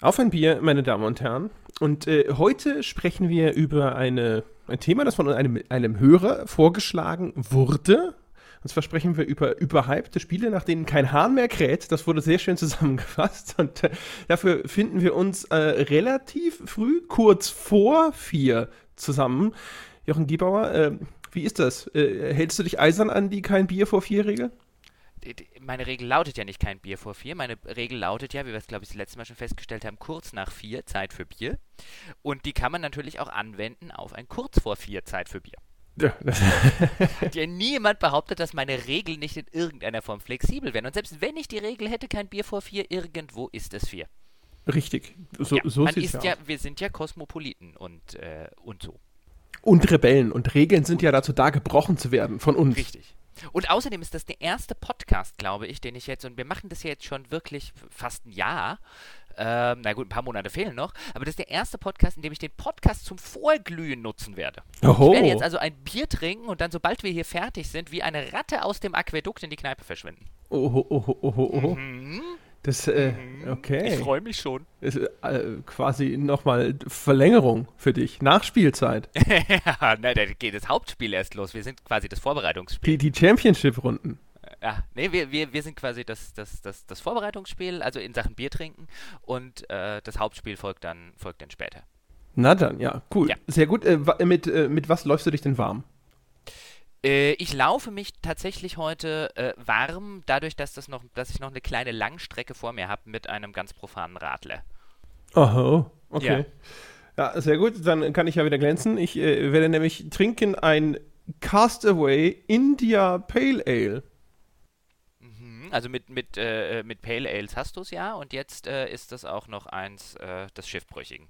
Auf ein Bier, meine Damen und Herren. Und äh, heute sprechen wir über eine, ein Thema, das von einem, einem Hörer vorgeschlagen wurde. Und zwar sprechen wir über überhypte Spiele, nach denen kein Hahn mehr kräht. Das wurde sehr schön zusammengefasst. Und äh, dafür finden wir uns äh, relativ früh, kurz vor vier, zusammen. Jochen Giebauer, äh, wie ist das? Äh, hältst du dich eisern an die kein Bier vor vier Regel? Meine Regel lautet ja nicht kein Bier vor vier. Meine Regel lautet ja, wie wir es, glaube ich, das letzte Mal schon festgestellt haben, kurz nach vier Zeit für Bier. Und die kann man natürlich auch anwenden auf ein kurz vor vier Zeit für Bier. Ja, Hat ja niemand behauptet, dass meine Regeln nicht in irgendeiner Form flexibel wären. Und selbst wenn ich die Regel hätte, kein Bier vor vier, irgendwo ist es vier. Richtig. So, ja, so man ist ja, Wir sind ja Kosmopoliten und, äh, und so. Und Rebellen. Und Regeln sind ja dazu da, gebrochen zu werden von uns. Richtig. Und außerdem ist das der erste Podcast, glaube ich, den ich jetzt, und wir machen das ja jetzt schon wirklich fast ein Jahr. Ähm, na gut, ein paar Monate fehlen noch, aber das ist der erste Podcast, in dem ich den Podcast zum Vorglühen nutzen werde. Oho. Ich werde jetzt also ein Bier trinken und dann, sobald wir hier fertig sind, wie eine Ratte aus dem Aquädukt in die Kneipe verschwinden. Oho, oho, oho, oho. Mhm. Das, äh, mhm. okay. Ich freue mich schon. Ist äh, quasi nochmal Verlängerung für dich. Nachspielzeit. ja, na, da geht das Hauptspiel erst los. Wir sind quasi das Vorbereitungsspiel. Die, die Championship-Runden. Ja, nee, wir, wir, wir sind quasi das, das, das, das Vorbereitungsspiel, also in Sachen Bier trinken. Und äh, das Hauptspiel folgt dann, folgt dann später. Na dann, ja, cool. Ja. Sehr gut. Äh, mit, äh, mit was läufst du dich denn warm? Äh, ich laufe mich tatsächlich heute äh, warm, dadurch, dass, das noch, dass ich noch eine kleine Langstrecke vor mir habe mit einem ganz profanen Radler. Aha, okay. Ja. ja. sehr gut. Dann kann ich ja wieder glänzen. Ich äh, werde nämlich trinken ein Castaway India Pale Ale. Mhm, also mit, mit, äh, mit Pale Ales hast du es ja und jetzt äh, ist das auch noch eins äh, des Schiffbrüchigen.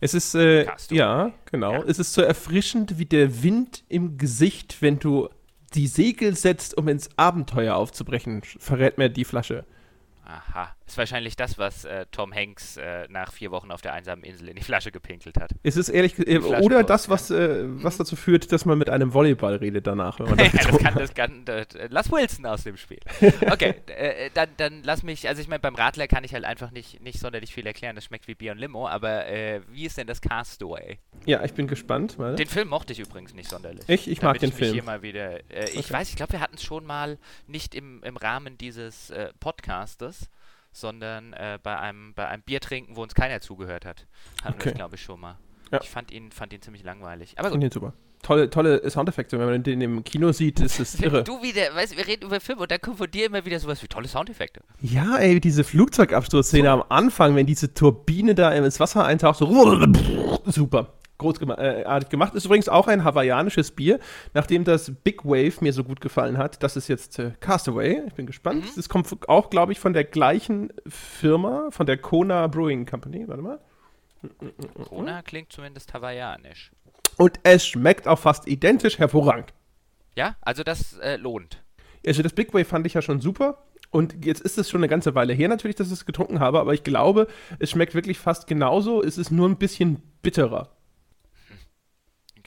Es ist, äh, ja, genau. Ja. Es ist so erfrischend wie der Wind im Gesicht, wenn du die Segel setzt, um ins Abenteuer aufzubrechen, verrät mir die Flasche. Aha. Ist wahrscheinlich das, was äh, Tom Hanks äh, nach vier Wochen auf der einsamen Insel in die Flasche gepinkelt hat. Ist es ehrlich äh, oder das, was, äh, was dazu führt, dass man mit einem Volleyball redet danach. Wenn man das, das kann, das kann, das, lass Wilson aus dem Spiel. Okay, äh, dann, dann lass mich, also ich meine, beim Radler kann ich halt einfach nicht, nicht sonderlich viel erklären. Das schmeckt wie Bier und Limo, aber äh, wie ist denn das Castaway? Ja, ich bin gespannt. Warte. Den Film mochte ich übrigens nicht sonderlich. Ich, ich mag den ich Film. Hier mal wieder, ich okay. weiß, ich glaube, wir hatten es schon mal nicht im, im Rahmen dieses Podcastes sondern äh, bei, einem, bei einem Bier trinken, wo uns keiner zugehört hat. Hatten okay. wir glaube ich, schon mal. Ja. Ich fand ihn, fand ihn ziemlich langweilig. Aber gut. ihn super. Tolle, tolle Soundeffekte. Wenn man den im Kino sieht, ist es irre. Du wieder, weißt wir reden über Film und dann kommt von dir immer wieder sowas wie tolle Soundeffekte. Ja, ey, diese Flugzeugabsturzszene so. am Anfang, wenn diese Turbine da ins Wasser eintaucht, so super großartig äh, gemacht. Ist übrigens auch ein hawaiianisches Bier, nachdem das Big Wave mir so gut gefallen hat. Das ist jetzt äh, Castaway. Ich bin gespannt. Mhm. Das kommt auch, glaube ich, von der gleichen Firma, von der Kona Brewing Company. Warte mal. Kona klingt zumindest hawaiianisch. Und es schmeckt auch fast identisch hervorragend. Ja, also das äh, lohnt. Also das Big Wave fand ich ja schon super. Und jetzt ist es schon eine ganze Weile her natürlich, dass ich es getrunken habe, aber ich glaube, es schmeckt wirklich fast genauso. Es ist nur ein bisschen bitterer.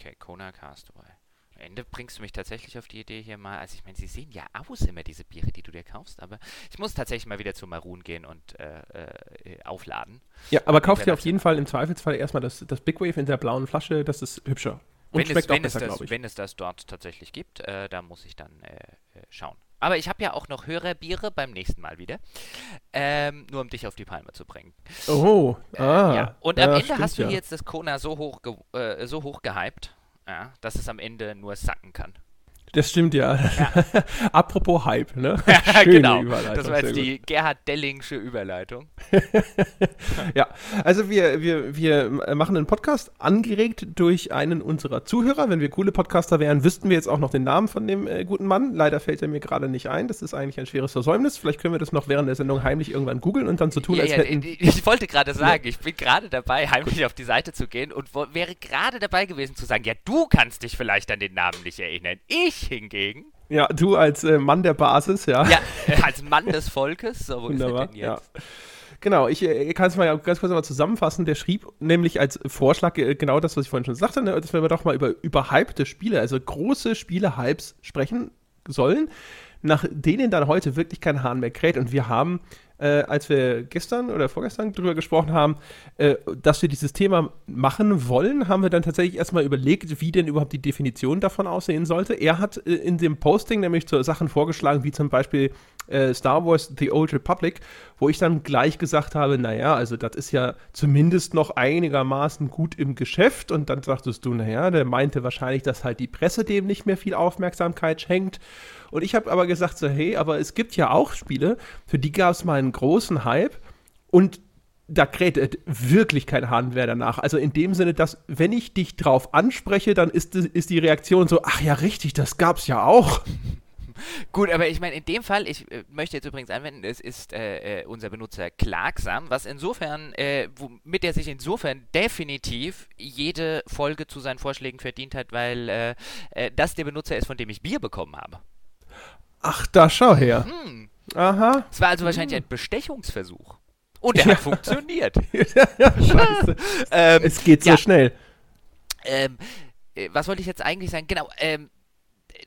Okay, Kona Castaway. Am Ende bringst du mich tatsächlich auf die Idee hier mal, also ich meine, sie sehen ja aus immer, diese Biere, die du dir kaufst, aber ich muss tatsächlich mal wieder zu Maroon gehen und äh, äh, aufladen. Ja, aber kauf dir auf jeden Fall im Zweifelsfall erstmal das, das Big Wave in der blauen Flasche, das ist hübscher. Und wenn schmeckt es, auch besser, glaube ich. Wenn es das dort tatsächlich gibt, äh, da muss ich dann äh, äh, schauen. Aber ich habe ja auch noch Hörerbiere beim nächsten Mal wieder. Ähm, nur um dich auf die Palme zu bringen. Oh, ah. ja. Und am Ende hast du ja. jetzt das Kona so hoch, äh, so hoch gehypt, ja, dass es am Ende nur sacken kann. Das stimmt ja. ja. Apropos Hype, ne? Ja, genau. Das war jetzt die Gerhard Dellingsche Überleitung. ja, also wir, wir, wir machen einen Podcast angeregt durch einen unserer Zuhörer. Wenn wir coole Podcaster wären, wüssten wir jetzt auch noch den Namen von dem äh, guten Mann. Leider fällt er mir gerade nicht ein. Das ist eigentlich ein schweres Versäumnis. Vielleicht können wir das noch während der Sendung heimlich irgendwann googeln und dann so tun, ja, als ja, hätten... Ich wollte gerade sagen, ich bin gerade dabei, heimlich auf die Seite zu gehen und wäre gerade dabei gewesen zu sagen, ja, du kannst dich vielleicht an den Namen nicht erinnern. Ich hingegen. Ja, du als äh, Mann der Basis, ja. Ja, als Mann des Volkes, so wo Wunderbar, ist denn jetzt? Ja. Genau, ich äh, kann es mal ganz kurz mal zusammenfassen. Der schrieb nämlich als Vorschlag äh, genau das, was ich vorhin schon sagte, ne, dass wir doch mal über überhypte Spiele, also große Spiele-Hypes sprechen sollen, nach denen dann heute wirklich kein Hahn mehr kräht. Und wir haben äh, als wir gestern oder vorgestern drüber gesprochen haben, äh, dass wir dieses Thema machen wollen, haben wir dann tatsächlich erstmal überlegt, wie denn überhaupt die Definition davon aussehen sollte. Er hat äh, in dem Posting nämlich zu Sachen vorgeschlagen, wie zum Beispiel äh, Star Wars The Old Republic, wo ich dann gleich gesagt habe, naja, also das ist ja zumindest noch einigermaßen gut im Geschäft. Und dann sagtest du, naja, der meinte wahrscheinlich, dass halt die Presse dem nicht mehr viel Aufmerksamkeit schenkt. Und ich habe aber gesagt, so, hey, aber es gibt ja auch Spiele, für die gab es mal einen großen Hype und da kräht wirklich kein Hahn mehr danach. Also in dem Sinne, dass, wenn ich dich drauf anspreche, dann ist, ist die Reaktion so, ach ja, richtig, das gab's ja auch. Gut, aber ich meine, in dem Fall, ich äh, möchte jetzt übrigens anwenden, es ist äh, äh unser Benutzer Klagsam, was insofern, äh, womit er sich insofern definitiv jede Folge zu seinen Vorschlägen verdient hat, weil äh, äh, das der Benutzer ist, von dem ich Bier bekommen habe. Ach, da schau her. Hm. Aha. Es war also wahrscheinlich hm. ein Bestechungsversuch. Und er ja. hat funktioniert. Scheiße. ähm, es geht so ja. schnell. Ähm, äh, was wollte ich jetzt eigentlich sagen? Genau, ähm,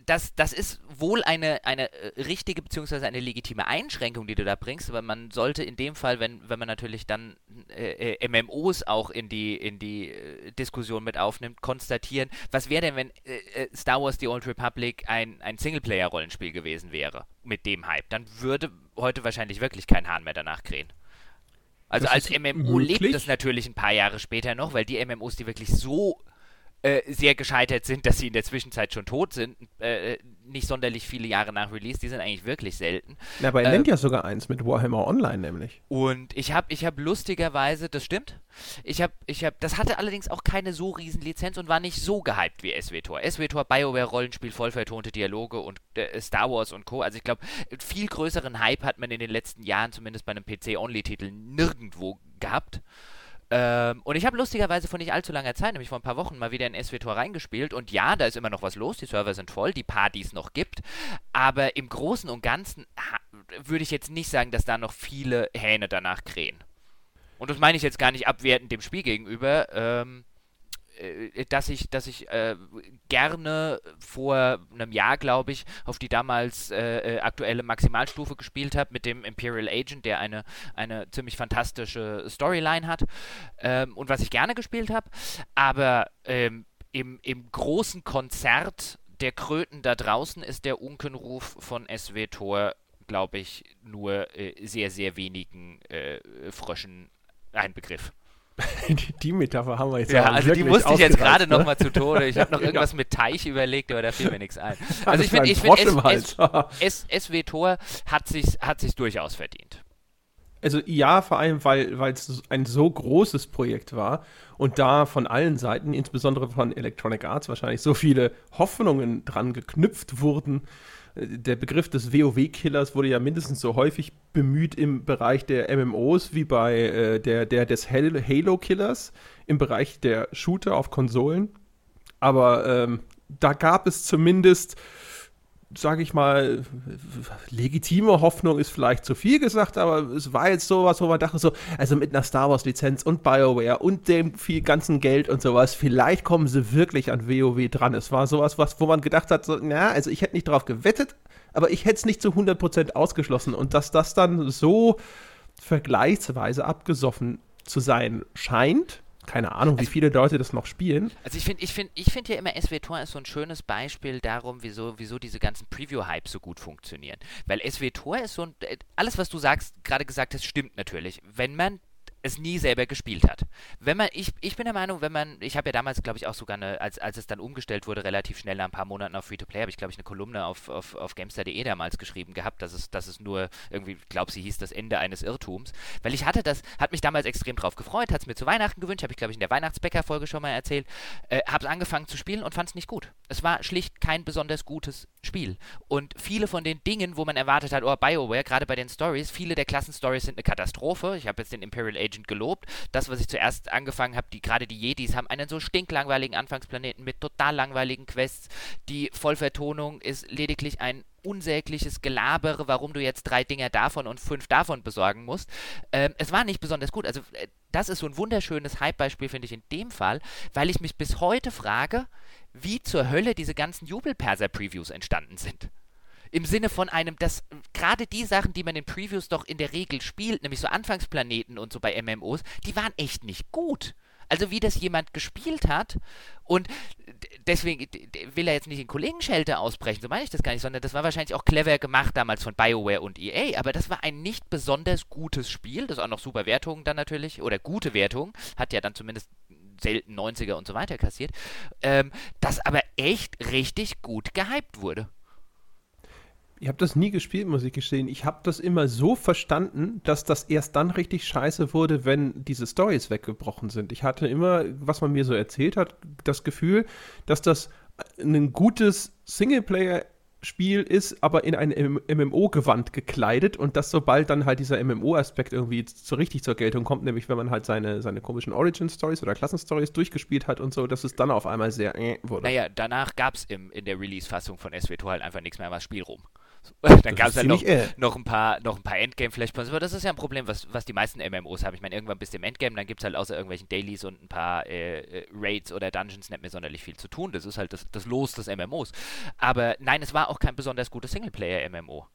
das, das ist wohl eine, eine äh, richtige bzw. eine legitime Einschränkung, die du da bringst, aber man sollte in dem Fall, wenn, wenn man natürlich dann äh, äh MMOs auch in die, in die äh, Diskussion mit aufnimmt, konstatieren, was wäre denn, wenn äh, Star Wars The Old Republic ein, ein Singleplayer-Rollenspiel gewesen wäre mit dem Hype? Dann würde heute wahrscheinlich wirklich kein Hahn mehr danach krähen. Also das als MMO möglich? lebt es natürlich ein paar Jahre später noch, weil die MMOs, die wirklich so äh, sehr gescheitert sind, dass sie in der Zwischenzeit schon tot sind, äh, nicht sonderlich viele Jahre nach Release, die sind eigentlich wirklich selten. Ja, aber er äh, nennt ja sogar eins mit Warhammer Online nämlich. Und ich habe ich hab lustigerweise, das stimmt, ich habe, ich habe, das hatte allerdings auch keine so riesen Lizenz und war nicht so gehypt wie SWTOR. SWTOR, BioWare Rollenspiel, voll vertonte Dialoge und äh, Star Wars und Co. Also ich glaube, viel größeren Hype hat man in den letzten Jahren, zumindest bei einem PC-Only-Titel, nirgendwo gehabt. Ähm, und ich habe lustigerweise vor nicht allzu langer Zeit, nämlich vor ein paar Wochen, mal wieder in SWTOR reingespielt. Und ja, da ist immer noch was los. Die Server sind voll, die paar, die es noch gibt. Aber im Großen und Ganzen würde ich jetzt nicht sagen, dass da noch viele Hähne danach krähen. Und das meine ich jetzt gar nicht abwertend dem Spiel gegenüber. Ähm, äh, dass ich, dass ich äh, gerne vor einem Jahr, glaube ich, auf die damals äh, äh, aktuelle Maximalstufe gespielt habe mit dem Imperial Agent, der eine, eine ziemlich fantastische Storyline hat ähm, und was ich gerne gespielt habe. Aber ähm, im, im großen Konzert der Kröten da draußen ist der Unkenruf von SW Tor, glaube ich, nur äh, sehr, sehr wenigen äh, Fröschen ein Begriff. die, die, Metapher haben wir jetzt Ja, also die musste ich jetzt gerade ne? nochmal zu Tode. Ich habe noch irgendwas ja. mit Teich überlegt, aber da fiel mir nichts ein. Also ich finde, ich find, SW Tor hat sich hat sich's durchaus verdient. Also ja, vor allem, weil es ein so großes Projekt war und da von allen Seiten, insbesondere von Electronic Arts, wahrscheinlich so viele Hoffnungen dran geknüpft wurden, der Begriff des WoW-Killers wurde ja mindestens so häufig bemüht im Bereich der MMOs wie bei äh, der, der des Halo-Killers im Bereich der Shooter auf Konsolen. Aber ähm, da gab es zumindest sage ich mal, legitime Hoffnung ist vielleicht zu viel gesagt, aber es war jetzt sowas, wo man dachte so, also mit einer Star Wars Lizenz und BioWare und dem viel ganzen Geld und sowas, vielleicht kommen sie wirklich an WoW dran. Es war sowas, was, wo man gedacht hat, so, na, also ich hätte nicht drauf gewettet, aber ich hätte es nicht zu 100% ausgeschlossen und dass das dann so vergleichsweise abgesoffen zu sein scheint, keine Ahnung, wie also, viele Leute das noch spielen. Also ich finde ich find, ich find ja immer SWTOR ist so ein schönes Beispiel darum, wieso, wieso diese ganzen Preview-Hypes so gut funktionieren. Weil SWTOR ist so ein, äh, alles was du sagst, gerade gesagt hast, stimmt natürlich. Wenn man es nie selber gespielt hat. Wenn man, ich, ich bin der Meinung, wenn man, ich habe ja damals, glaube ich, auch sogar eine, als, als es dann umgestellt wurde, relativ schnell nach ein paar Monaten auf Free-to-Play, habe ich, glaube ich, eine Kolumne auf, auf, auf Gamestar.de damals geschrieben gehabt, dass es, dass es nur irgendwie, glaube sie hieß das Ende eines Irrtums. Weil ich hatte das, hat mich damals extrem drauf gefreut, hat es mir zu Weihnachten gewünscht, habe ich, glaube ich, in der Weihnachtsbäcker-Folge schon mal erzählt, äh, habe es angefangen zu spielen und fand es nicht gut. Es war schlicht kein besonders gutes Spiel. Und viele von den Dingen, wo man erwartet hat, oh, BioWare, gerade bei den Stories, viele der Klassenstories sind eine Katastrophe. Ich habe jetzt den Imperial Agent gelobt. Das, was ich zuerst angefangen habe, die, gerade die Jedis haben einen so stinklangweiligen Anfangsplaneten mit total langweiligen Quests. Die Vollvertonung ist lediglich ein unsägliches Gelabere, warum du jetzt drei Dinger davon und fünf davon besorgen musst. Ähm, es war nicht besonders gut. Also, äh, das ist so ein wunderschönes Hype-Beispiel, finde ich, in dem Fall, weil ich mich bis heute frage, wie zur Hölle diese ganzen Jubelperser-Previews entstanden sind. Im Sinne von einem, dass gerade die Sachen, die man in Previews doch in der Regel spielt, nämlich so Anfangsplaneten und so bei MMOs, die waren echt nicht gut. Also wie das jemand gespielt hat und deswegen will er jetzt nicht in Kollegenschelte ausbrechen, so meine ich das gar nicht, sondern das war wahrscheinlich auch clever gemacht damals von BioWare und EA, aber das war ein nicht besonders gutes Spiel, das auch noch super Wertungen dann natürlich, oder gute Wertungen, hat ja dann zumindest selten 90er und so weiter kassiert, ähm, das aber echt richtig gut gehypt wurde. Ich habe das nie gespielt, muss ich gestehen. Ich habe das immer so verstanden, dass das erst dann richtig scheiße wurde, wenn diese Stories weggebrochen sind. Ich hatte immer, was man mir so erzählt hat, das Gefühl, dass das ein gutes Singleplayer Spiel ist, aber in ein MMO-Gewand gekleidet und dass sobald dann halt dieser MMO-Aspekt irgendwie so richtig zur Geltung kommt, nämlich wenn man halt seine, seine komischen Origin-Stories oder Klassen-Stories durchgespielt hat und so, dass es dann auf einmal sehr äh wurde. Naja, danach gab es in der Release-Fassung von SWTOR halt einfach nichts mehr was Spiel rum. Dann gab es halt noch, noch, ein paar, noch ein paar Endgame-Flashpoints, aber das ist ja ein Problem, was, was die meisten MMOs haben. Ich meine, irgendwann bis zum Endgame, dann gibt es halt außer irgendwelchen Dailies und ein paar äh, äh, Raids oder Dungeons nicht mehr sonderlich viel zu tun. Das ist halt das, das Los des MMOs. Aber nein, es war auch kein besonders gutes Singleplayer-MMO.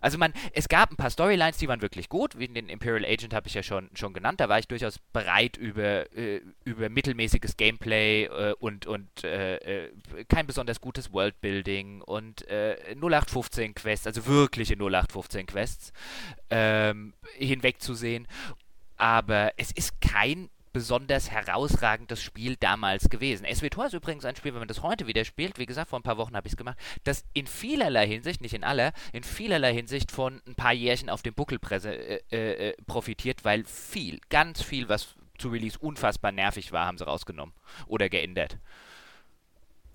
Also man, es gab ein paar Storylines, die waren wirklich gut, wie den Imperial Agent habe ich ja schon, schon genannt. Da war ich durchaus bereit über, äh, über mittelmäßiges Gameplay äh, und, und äh, äh kein besonders gutes Worldbuilding und 0815 äh, Quests, also wirkliche 0815 Quests, ähm, hinwegzusehen. Aber es ist kein besonders herausragendes Spiel damals gewesen. SWTOR ist übrigens ein Spiel, wenn man das heute wieder spielt, wie gesagt, vor ein paar Wochen habe ich es gemacht, das in vielerlei Hinsicht, nicht in aller, in vielerlei Hinsicht von ein paar Jährchen auf dem Buckel äh, äh, äh, profitiert, weil viel, ganz viel, was zu Release unfassbar nervig war, haben sie rausgenommen oder geändert.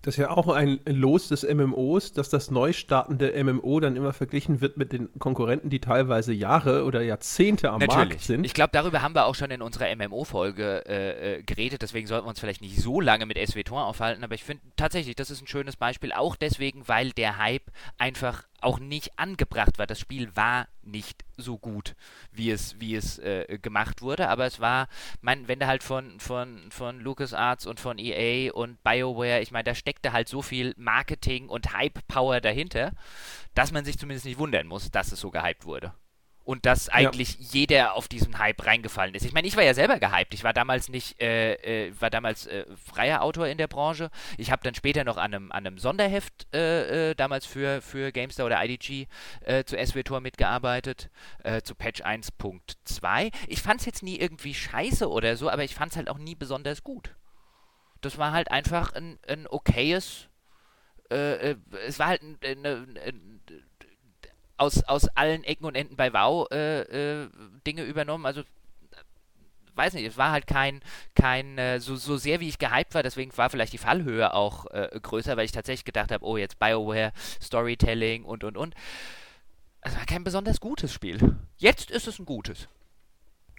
Das ist ja auch ein Los des MMOs, dass das neu startende MMO dann immer verglichen wird mit den Konkurrenten, die teilweise Jahre oder Jahrzehnte am Natürlich. Markt sind. Ich glaube, darüber haben wir auch schon in unserer MMO-Folge äh, äh, geredet, deswegen sollten wir uns vielleicht nicht so lange mit SWTOR aufhalten, aber ich finde tatsächlich, das ist ein schönes Beispiel, auch deswegen, weil der Hype einfach auch nicht angebracht war. Das Spiel war nicht so gut, wie es, wie es äh, gemacht wurde, aber es war, mein, wenn du halt von, von, von LucasArts und von EA und BioWare, ich meine, da steckte halt so viel Marketing und Hype-Power dahinter, dass man sich zumindest nicht wundern muss, dass es so gehypt wurde und dass eigentlich ja. jeder auf diesen Hype reingefallen ist. Ich meine, ich war ja selber gehypt. Ich war damals nicht, äh, äh, war damals äh, freier Autor in der Branche. Ich habe dann später noch an einem, an einem Sonderheft äh, äh, damals für, für GameStar oder IDG äh, zu SWTOR mitgearbeitet, zu Patch 1.2. Ich fand es jetzt nie irgendwie scheiße oder so, aber ich fand es halt auch nie besonders gut. Das war halt einfach ein, ein okayes es war halt ein, ein, ein, aus, aus allen Ecken und Enden bei WoW äh, äh, Dinge übernommen. Also weiß nicht, es war halt kein, kein äh, so, so sehr wie ich gehypt war, deswegen war vielleicht die Fallhöhe auch äh, größer, weil ich tatsächlich gedacht habe, oh, jetzt BioWare, Storytelling und und und. Es war kein besonders gutes Spiel. Jetzt ist es ein gutes.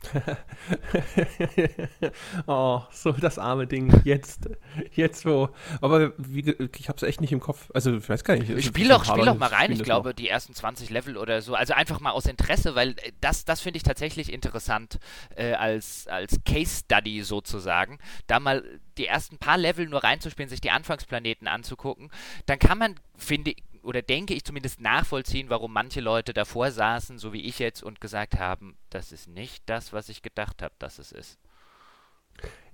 oh, so das arme Ding. Jetzt, jetzt wo. Aber wie, ich habe es echt nicht im Kopf. Also, ich weiß gar nicht. Spiel doch, spiel doch mal rein. Ich glaube, die ersten 20 Level oder so. Also einfach mal aus Interesse, weil äh, das, das finde ich tatsächlich interessant äh, als, als Case Study sozusagen. Da mal die ersten paar Level nur reinzuspielen, sich die Anfangsplaneten anzugucken. Dann kann man, finde ich, oder denke ich zumindest nachvollziehen, warum manche Leute davor saßen, so wie ich jetzt, und gesagt haben, das ist nicht das, was ich gedacht habe, dass es ist.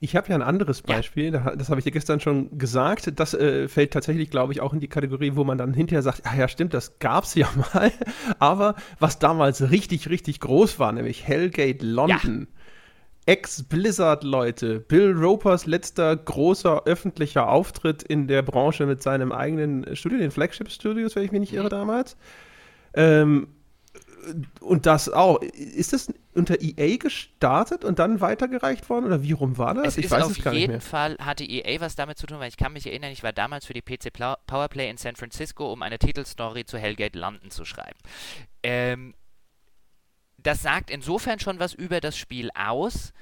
Ich habe ja ein anderes Beispiel, ja. das habe ich dir gestern schon gesagt. Das äh, fällt tatsächlich, glaube ich, auch in die Kategorie, wo man dann hinterher sagt, ah ja, stimmt, das gab es ja mal. Aber was damals richtig, richtig groß war, nämlich Hellgate London. Ja. Ex-Blizzard-Leute. Bill Ropers letzter großer öffentlicher Auftritt in der Branche mit seinem eigenen Studio, den Flagship Studios, wenn ich mich nicht irre damals. Ähm, und das auch. Ist das unter EA gestartet und dann weitergereicht worden? Oder wie rum war das? Es ich weiß auf es gar jeden nicht mehr. Fall hatte EA was damit zu tun, weil ich kann mich erinnern, ich war damals für die PC Powerplay in San Francisco, um eine Titelstory zu Hellgate London zu schreiben. Ähm, das sagt insofern schon was über das Spiel aus,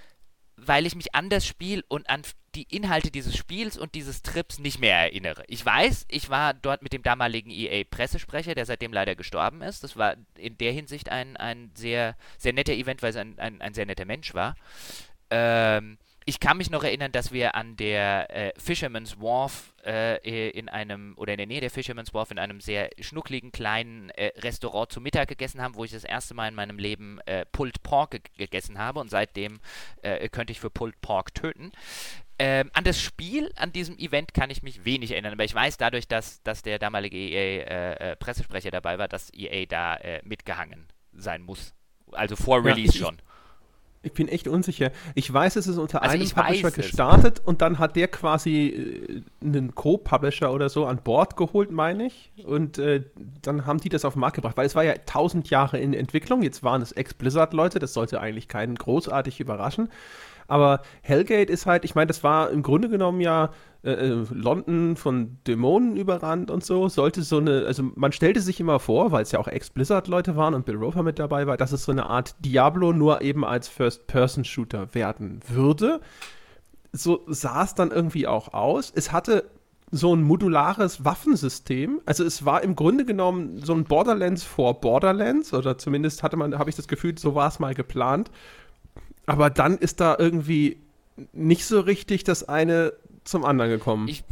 weil ich mich an das Spiel und an die Inhalte dieses Spiels und dieses Trips nicht mehr erinnere. Ich weiß, ich war dort mit dem damaligen EA-Pressesprecher, der seitdem leider gestorben ist. Das war in der Hinsicht ein, ein sehr, sehr netter Event, weil es ein, ein, ein sehr netter Mensch war. Ähm, ich kann mich noch erinnern, dass wir an der äh, Fisherman's Wharf äh, in einem, oder in der Nähe der Fisherman's Wharf in einem sehr schnuckligen kleinen äh, Restaurant zu Mittag gegessen haben, wo ich das erste Mal in meinem Leben äh, Pulled Pork gegessen habe und seitdem äh, könnte ich für Pulled Pork töten. Ähm, an das Spiel, an diesem Event kann ich mich wenig erinnern, aber ich weiß dadurch, dass, dass der damalige EA-Pressesprecher äh, dabei war, dass EA da mitgehangen sein muss. Also vor Release ja, schon. Ich bin echt unsicher. Ich weiß, es ist unter also einem Publisher gestartet und dann hat der quasi äh, einen Co-Publisher oder so an Bord geholt, meine ich. Und äh, dann haben die das auf den Markt gebracht, weil es war ja tausend Jahre in Entwicklung. Jetzt waren es Ex-Blizzard-Leute, das sollte eigentlich keinen großartig überraschen. Aber Hellgate ist halt, ich meine, das war im Grunde genommen ja äh, äh, London von Dämonen überrannt und so, sollte so eine, also man stellte sich immer vor, weil es ja auch Ex-Blizzard-Leute waren und Bill Roper mit dabei war, dass es so eine Art Diablo nur eben als First-Person-Shooter werden würde. So sah es dann irgendwie auch aus. Es hatte so ein modulares Waffensystem. Also es war im Grunde genommen so ein Borderlands vor Borderlands, oder zumindest hatte man, habe ich das Gefühl, so war es mal geplant. Aber dann ist da irgendwie nicht so richtig das eine zum anderen gekommen? Ich,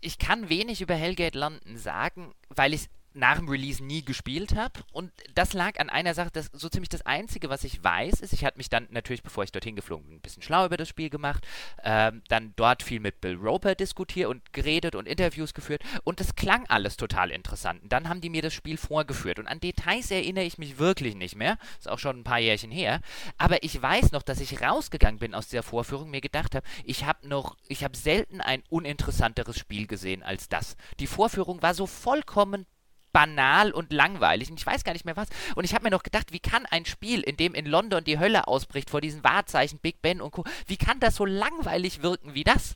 ich kann wenig über Hellgate London sagen, weil ich nach dem Release nie gespielt habe. Und das lag an einer Sache, das so ziemlich das Einzige, was ich weiß, ist, ich hatte mich dann natürlich, bevor ich dorthin geflogen bin, ein bisschen schlau über das Spiel gemacht, ähm, dann dort viel mit Bill Roper diskutiert und geredet und Interviews geführt und das klang alles total interessant. Und dann haben die mir das Spiel vorgeführt und an Details erinnere ich mich wirklich nicht mehr. Ist auch schon ein paar Jährchen her. Aber ich weiß noch, dass ich rausgegangen bin aus dieser Vorführung, mir gedacht habe, ich habe noch, ich habe selten ein uninteressanteres Spiel gesehen als das. Die Vorführung war so vollkommen banal und langweilig und ich weiß gar nicht mehr was. Und ich habe mir noch gedacht, wie kann ein Spiel, in dem in London die Hölle ausbricht vor diesen Wahrzeichen Big Ben und Co., wie kann das so langweilig wirken wie das?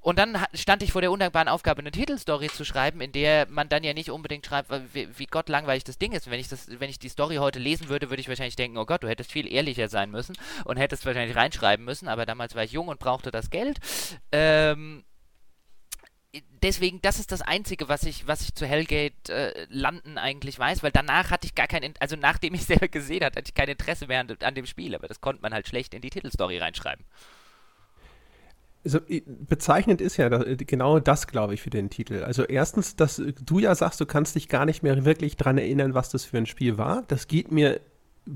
Und dann stand ich vor der undankbaren Aufgabe, eine Titelstory zu schreiben, in der man dann ja nicht unbedingt schreibt, wie, wie Gott langweilig das Ding ist. wenn ich, das, wenn ich die Story heute lesen würde, würde ich wahrscheinlich denken, oh Gott, du hättest viel ehrlicher sein müssen und hättest wahrscheinlich reinschreiben müssen, aber damals war ich jung und brauchte das Geld. Ähm, deswegen, das ist das Einzige, was ich, was ich zu Hellgate äh, landen eigentlich weiß, weil danach hatte ich gar kein, also nachdem ich selber gesehen hatte, hatte ich kein Interesse mehr an, an, dem Spiel, aber das konnte man halt schlecht in die Titelstory reinschreiben. Also, bezeichnend ist ja genau das, glaube ich, für den Titel. Also erstens, dass du ja sagst, du kannst dich gar nicht mehr wirklich dran erinnern, was das für ein Spiel war. Das geht mir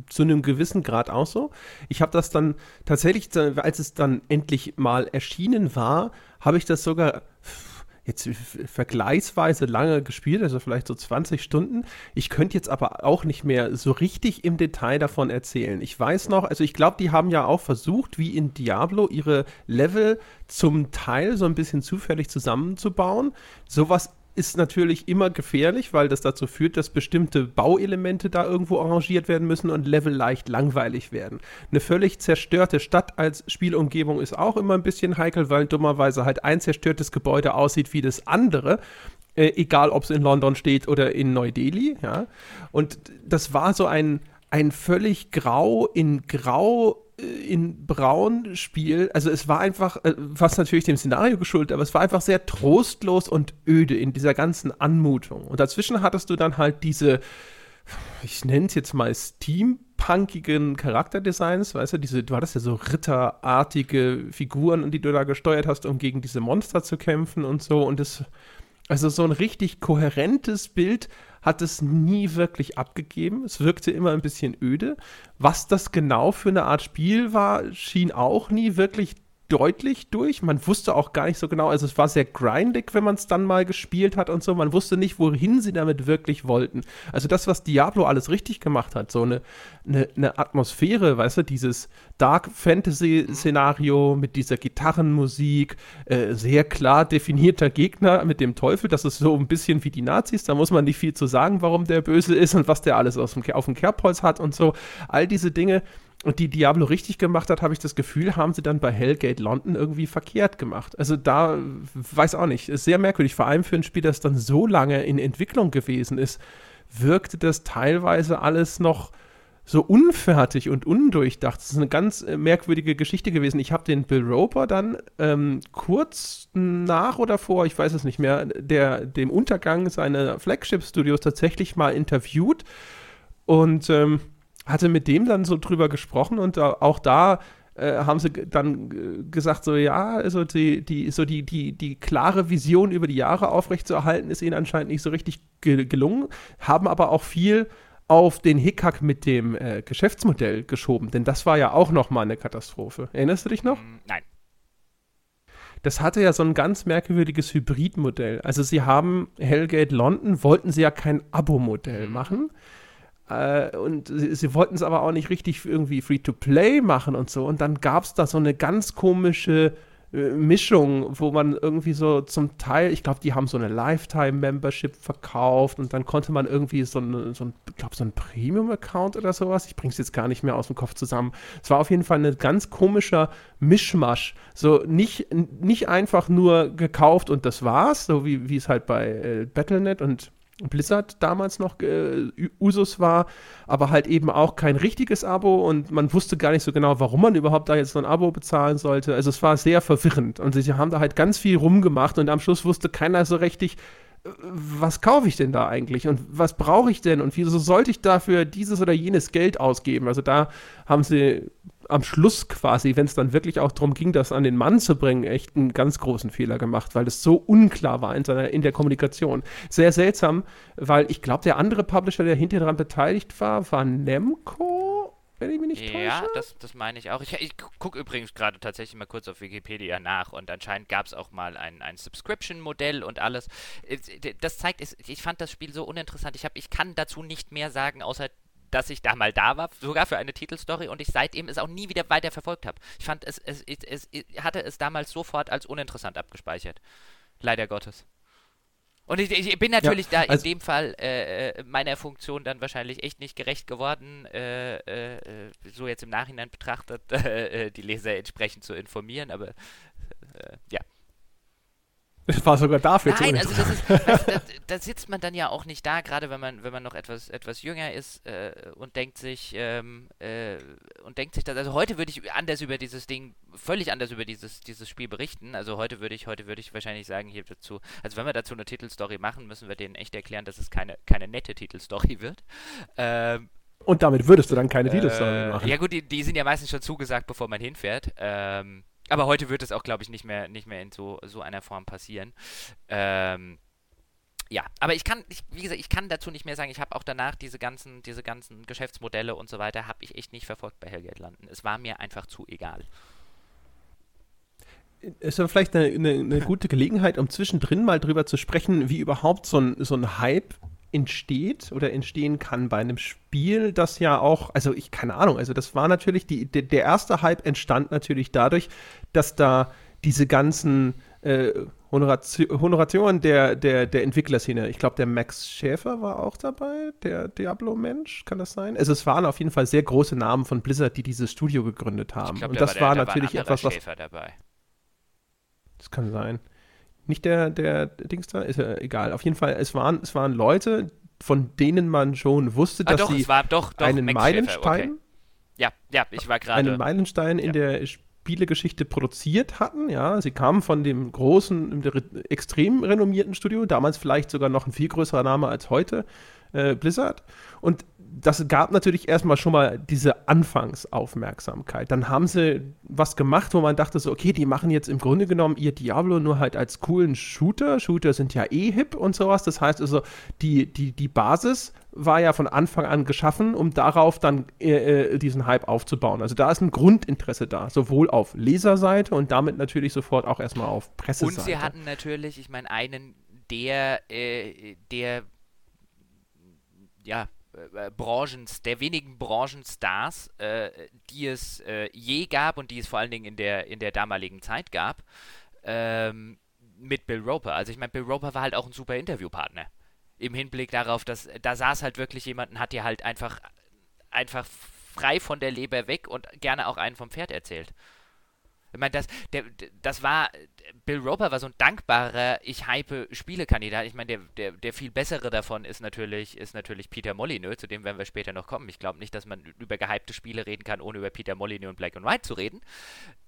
zu einem gewissen Grad auch so. Ich habe das dann tatsächlich, als es dann endlich mal erschienen war, habe ich das sogar jetzt vergleichsweise lange gespielt, also vielleicht so 20 Stunden. Ich könnte jetzt aber auch nicht mehr so richtig im Detail davon erzählen. Ich weiß noch, also ich glaube, die haben ja auch versucht, wie in Diablo, ihre Level zum Teil so ein bisschen zufällig zusammenzubauen. Sowas ist natürlich immer gefährlich, weil das dazu führt, dass bestimmte Bauelemente da irgendwo arrangiert werden müssen und Level leicht langweilig werden. Eine völlig zerstörte Stadt als Spielumgebung ist auch immer ein bisschen heikel, weil dummerweise halt ein zerstörtes Gebäude aussieht wie das andere. Äh, egal, ob es in London steht oder in Neu-Delhi. Ja? Und das war so ein, ein völlig grau in grau in Braun Spiel, also es war einfach, äh, was natürlich dem Szenario geschuldet, aber es war einfach sehr trostlos und öde in dieser ganzen Anmutung. Und dazwischen hattest du dann halt diese, ich nenne es jetzt mal steampunkigen Charakterdesigns, weißt du, diese, du hattest ja so ritterartige Figuren, die du da gesteuert hast, um gegen diese Monster zu kämpfen und so. Und das, also so ein richtig kohärentes Bild hat es nie wirklich abgegeben. Es wirkte immer ein bisschen öde. Was das genau für eine Art Spiel war, schien auch nie wirklich deutlich durch. Man wusste auch gar nicht so genau, also es war sehr grindig, wenn man es dann mal gespielt hat und so. Man wusste nicht, wohin sie damit wirklich wollten. Also das, was Diablo alles richtig gemacht hat, so eine, eine, eine Atmosphäre, weißt du, dieses Dark Fantasy-Szenario mit dieser Gitarrenmusik, äh, sehr klar definierter Gegner mit dem Teufel, das ist so ein bisschen wie die Nazis, da muss man nicht viel zu sagen, warum der böse ist und was der alles aus dem, auf dem Kerbholz hat und so. All diese Dinge und die Diablo richtig gemacht hat, habe ich das Gefühl, haben sie dann bei Hellgate London irgendwie verkehrt gemacht. Also da, weiß auch nicht, ist sehr merkwürdig. Vor allem für ein Spiel, das dann so lange in Entwicklung gewesen ist, wirkte das teilweise alles noch so unfertig und undurchdacht. Das ist eine ganz äh, merkwürdige Geschichte gewesen. Ich habe den Bill Roper dann ähm, kurz nach oder vor, ich weiß es nicht mehr, der, dem Untergang seiner Flagship-Studios tatsächlich mal interviewt. Und ähm, hatte mit dem dann so drüber gesprochen und auch da äh, haben sie dann gesagt, so ja, also die, die, so die, die, die klare Vision über die Jahre aufrechtzuerhalten, ist ihnen anscheinend nicht so richtig ge gelungen, haben aber auch viel auf den Hickhack mit dem äh, Geschäftsmodell geschoben, denn das war ja auch nochmal eine Katastrophe. Erinnerst du dich noch? Mm, nein. Das hatte ja so ein ganz merkwürdiges Hybridmodell. Also sie haben Hellgate London, wollten sie ja kein Abo-Modell mhm. machen. Äh, und sie, sie wollten es aber auch nicht richtig irgendwie Free-to-Play machen und so. Und dann gab es da so eine ganz komische äh, Mischung, wo man irgendwie so zum Teil, ich glaube, die haben so eine Lifetime-Membership verkauft und dann konnte man irgendwie so, eine, so ein, glaube so ein Premium-Account oder sowas, ich bringe es jetzt gar nicht mehr aus dem Kopf zusammen. Es war auf jeden Fall ein ganz komischer Mischmasch. So nicht, nicht einfach nur gekauft und das war's, so wie, wie es halt bei äh, Battlenet und Blizzard damals noch äh, Usus war, aber halt eben auch kein richtiges Abo und man wusste gar nicht so genau, warum man überhaupt da jetzt so ein Abo bezahlen sollte. Also es war sehr verwirrend und sie haben da halt ganz viel rumgemacht und am Schluss wusste keiner so richtig, äh, was kaufe ich denn da eigentlich und was brauche ich denn und wieso sollte ich dafür dieses oder jenes Geld ausgeben? Also da haben sie am Schluss quasi, wenn es dann wirklich auch darum ging, das an den Mann zu bringen, echt einen ganz großen Fehler gemacht, weil es so unklar war in, seiner, in der Kommunikation. Sehr seltsam, weil ich glaube, der andere Publisher, der hinterher daran beteiligt war, war Nemco, wenn ich mich nicht täusche. Ja, das, das meine ich auch. Ich, ich gucke übrigens gerade tatsächlich mal kurz auf Wikipedia nach und anscheinend gab es auch mal ein, ein Subscription-Modell und alles. Äh, das zeigt, ich fand das Spiel so uninteressant. Ich, hab, ich kann dazu nicht mehr sagen, außer dass ich da mal da war, sogar für eine Titelstory und ich seitdem es auch nie wieder weiter verfolgt habe. Ich fand es, es, es, es, hatte es damals sofort als uninteressant abgespeichert. Leider Gottes. Und ich, ich bin natürlich ja, da also in dem Fall äh, äh, meiner Funktion dann wahrscheinlich echt nicht gerecht geworden, äh, äh, so jetzt im Nachhinein betrachtet, äh, die Leser entsprechend zu informieren, aber äh, ja. Das war sogar dafür Nein, also das ist, weißt, da, da, sitzt man dann ja auch nicht da, gerade wenn man, wenn man noch etwas, etwas jünger ist äh, und denkt sich, ähm, äh, und denkt sich das, also heute würde ich anders über dieses Ding, völlig anders über dieses, dieses Spiel berichten. Also heute würde ich, heute würde ich wahrscheinlich sagen, hier dazu, also wenn wir dazu eine Titelstory machen, müssen wir denen echt erklären, dass es keine, keine nette Titelstory wird. Ähm, und damit würdest du dann keine äh, Titelstory machen. Ja gut, die, die sind ja meistens schon zugesagt, bevor man hinfährt. Ähm, aber heute wird es auch, glaube ich, nicht mehr, nicht mehr in so, so einer Form passieren. Ähm, ja, aber ich kann, ich, wie gesagt, ich kann dazu nicht mehr sagen. Ich habe auch danach diese ganzen, diese ganzen Geschäftsmodelle und so weiter, habe ich echt nicht verfolgt bei Hellgate London. Es war mir einfach zu egal. Es ist vielleicht eine, eine, eine gute Gelegenheit, um zwischendrin mal drüber zu sprechen, wie überhaupt so ein, so ein Hype entsteht oder entstehen kann bei einem Spiel, das ja auch, also ich keine Ahnung, also das war natürlich, die, der, der erste Hype entstand natürlich dadurch, dass da diese ganzen äh, Honorationen der, der, der Entwicklerszene, ich glaube, der Max Schäfer war auch dabei, der Diablo-Mensch, kann das sein? Also es waren auf jeden Fall sehr große Namen von Blizzard, die dieses Studio gegründet haben. Glaub, Und das war, der, war natürlich war etwas, was. Schäfer dabei. Das kann sein nicht der, der Dings da, ist ja egal. Auf jeden Fall, es waren, es waren Leute, von denen man schon wusste, ah, dass doch, sie war, doch, doch, einen Meilenstein, okay. ja, ja, ich war gerade, einen Meilenstein ja. in der Spielegeschichte produziert hatten. Ja, sie kamen von dem großen, extrem renommierten Studio, damals vielleicht sogar noch ein viel größerer Name als heute, äh, Blizzard. Und das gab natürlich erstmal schon mal diese Anfangsaufmerksamkeit. Dann haben sie was gemacht, wo man dachte so, okay, die machen jetzt im Grunde genommen ihr Diablo nur halt als coolen Shooter. Shooter sind ja eh hip und sowas. Das heißt also, die, die, die Basis war ja von Anfang an geschaffen, um darauf dann äh, äh diesen Hype aufzubauen. Also da ist ein Grundinteresse da, sowohl auf Leserseite und damit natürlich sofort auch erstmal auf Presseseite. Und sie hatten natürlich, ich meine, einen der, äh, der ja, äh, Branchens, der wenigen Branchenstars, äh, die es äh, je gab und die es vor allen Dingen in der, in der damaligen Zeit gab, ähm, mit Bill Roper. Also ich meine, Bill Roper war halt auch ein super Interviewpartner. Im Hinblick darauf, dass da saß halt wirklich jemand und hat dir halt einfach, einfach frei von der Leber weg und gerne auch einen vom Pferd erzählt. Ich meine, das, der, das war, Bill Roper war so ein dankbarer, ich hype Spielekandidat. Ich meine, der, der, der viel bessere davon ist natürlich, ist natürlich Peter Molyneux, zu dem werden wir später noch kommen. Ich glaube nicht, dass man über gehypte Spiele reden kann, ohne über Peter Molyneux und Black and White zu reden.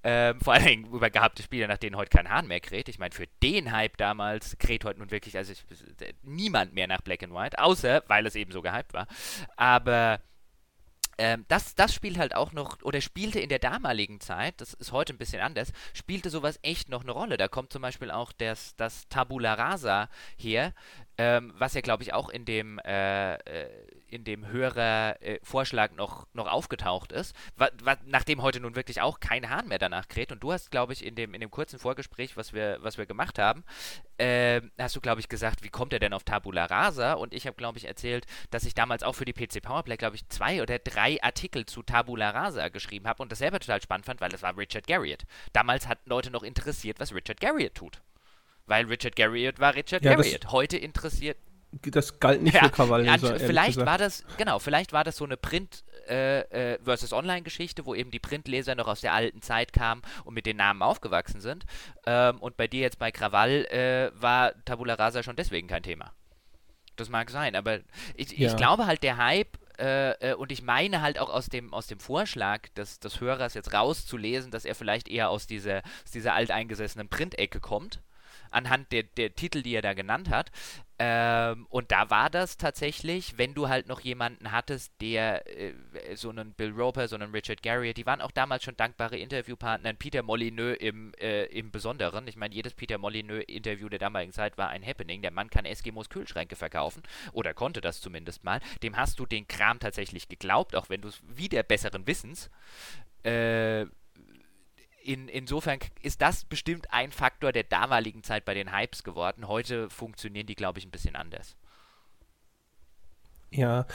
Ähm, vor allen Dingen über gehypte Spiele, nach denen heute kein Hahn mehr kräht. Ich meine, für den Hype damals kräht heute nun wirklich, also ich, niemand mehr nach Black and White, außer weil es eben so gehypt war. Aber ähm, das, das spielt halt auch noch, oder spielte in der damaligen Zeit, das ist heute ein bisschen anders, spielte sowas echt noch eine Rolle. Da kommt zum Beispiel auch das, das Tabula Rasa her, ähm, was ja, glaube ich, auch in dem, äh, äh in dem Hörervorschlag äh, noch, noch aufgetaucht ist, wa, wa, nachdem heute nun wirklich auch kein Hahn mehr danach kräht. Und du hast, glaube ich, in dem, in dem kurzen Vorgespräch, was wir, was wir gemacht haben, äh, hast du, glaube ich, gesagt, wie kommt er denn auf Tabula Rasa? Und ich habe, glaube ich, erzählt, dass ich damals auch für die PC Powerplay, glaube ich, zwei oder drei Artikel zu Tabula Rasa geschrieben habe und das selber total spannend fand, weil es war Richard Garriott. Damals hatten Leute noch interessiert, was Richard Garriott tut. Weil Richard Garriott war Richard ja, Garriott. Heute interessiert. Das galt nicht ja, für Krawallleser. Vielleicht war das, genau, vielleicht war das so eine Print- äh, äh, versus Online-Geschichte, wo eben die Printleser noch aus der alten Zeit kamen und mit den Namen aufgewachsen sind. Ähm, und bei dir jetzt bei Krawall äh, war Tabula Rasa schon deswegen kein Thema. Das mag sein, aber ich, ja. ich glaube halt, der Hype äh, äh, und ich meine halt auch aus dem, aus dem Vorschlag des, des Hörers jetzt rauszulesen, dass er vielleicht eher aus dieser, aus dieser alteingesessenen Printecke kommt anhand der, der Titel, die er da genannt hat. Ähm, und da war das tatsächlich, wenn du halt noch jemanden hattest, der äh, so einen Bill Roper, so einen Richard Garriott, die waren auch damals schon dankbare Interviewpartner. Peter Molyneux im, äh, im Besonderen. Ich meine, jedes Peter Molyneux-Interview der damaligen Zeit war ein Happening. Der Mann kann Eskimos Kühlschränke verkaufen oder konnte das zumindest mal. Dem hast du den Kram tatsächlich geglaubt, auch wenn du es wieder besseren Wissens äh, in, insofern ist das bestimmt ein Faktor der damaligen Zeit bei den Hypes geworden. Heute funktionieren die, glaube ich, ein bisschen anders. Ja,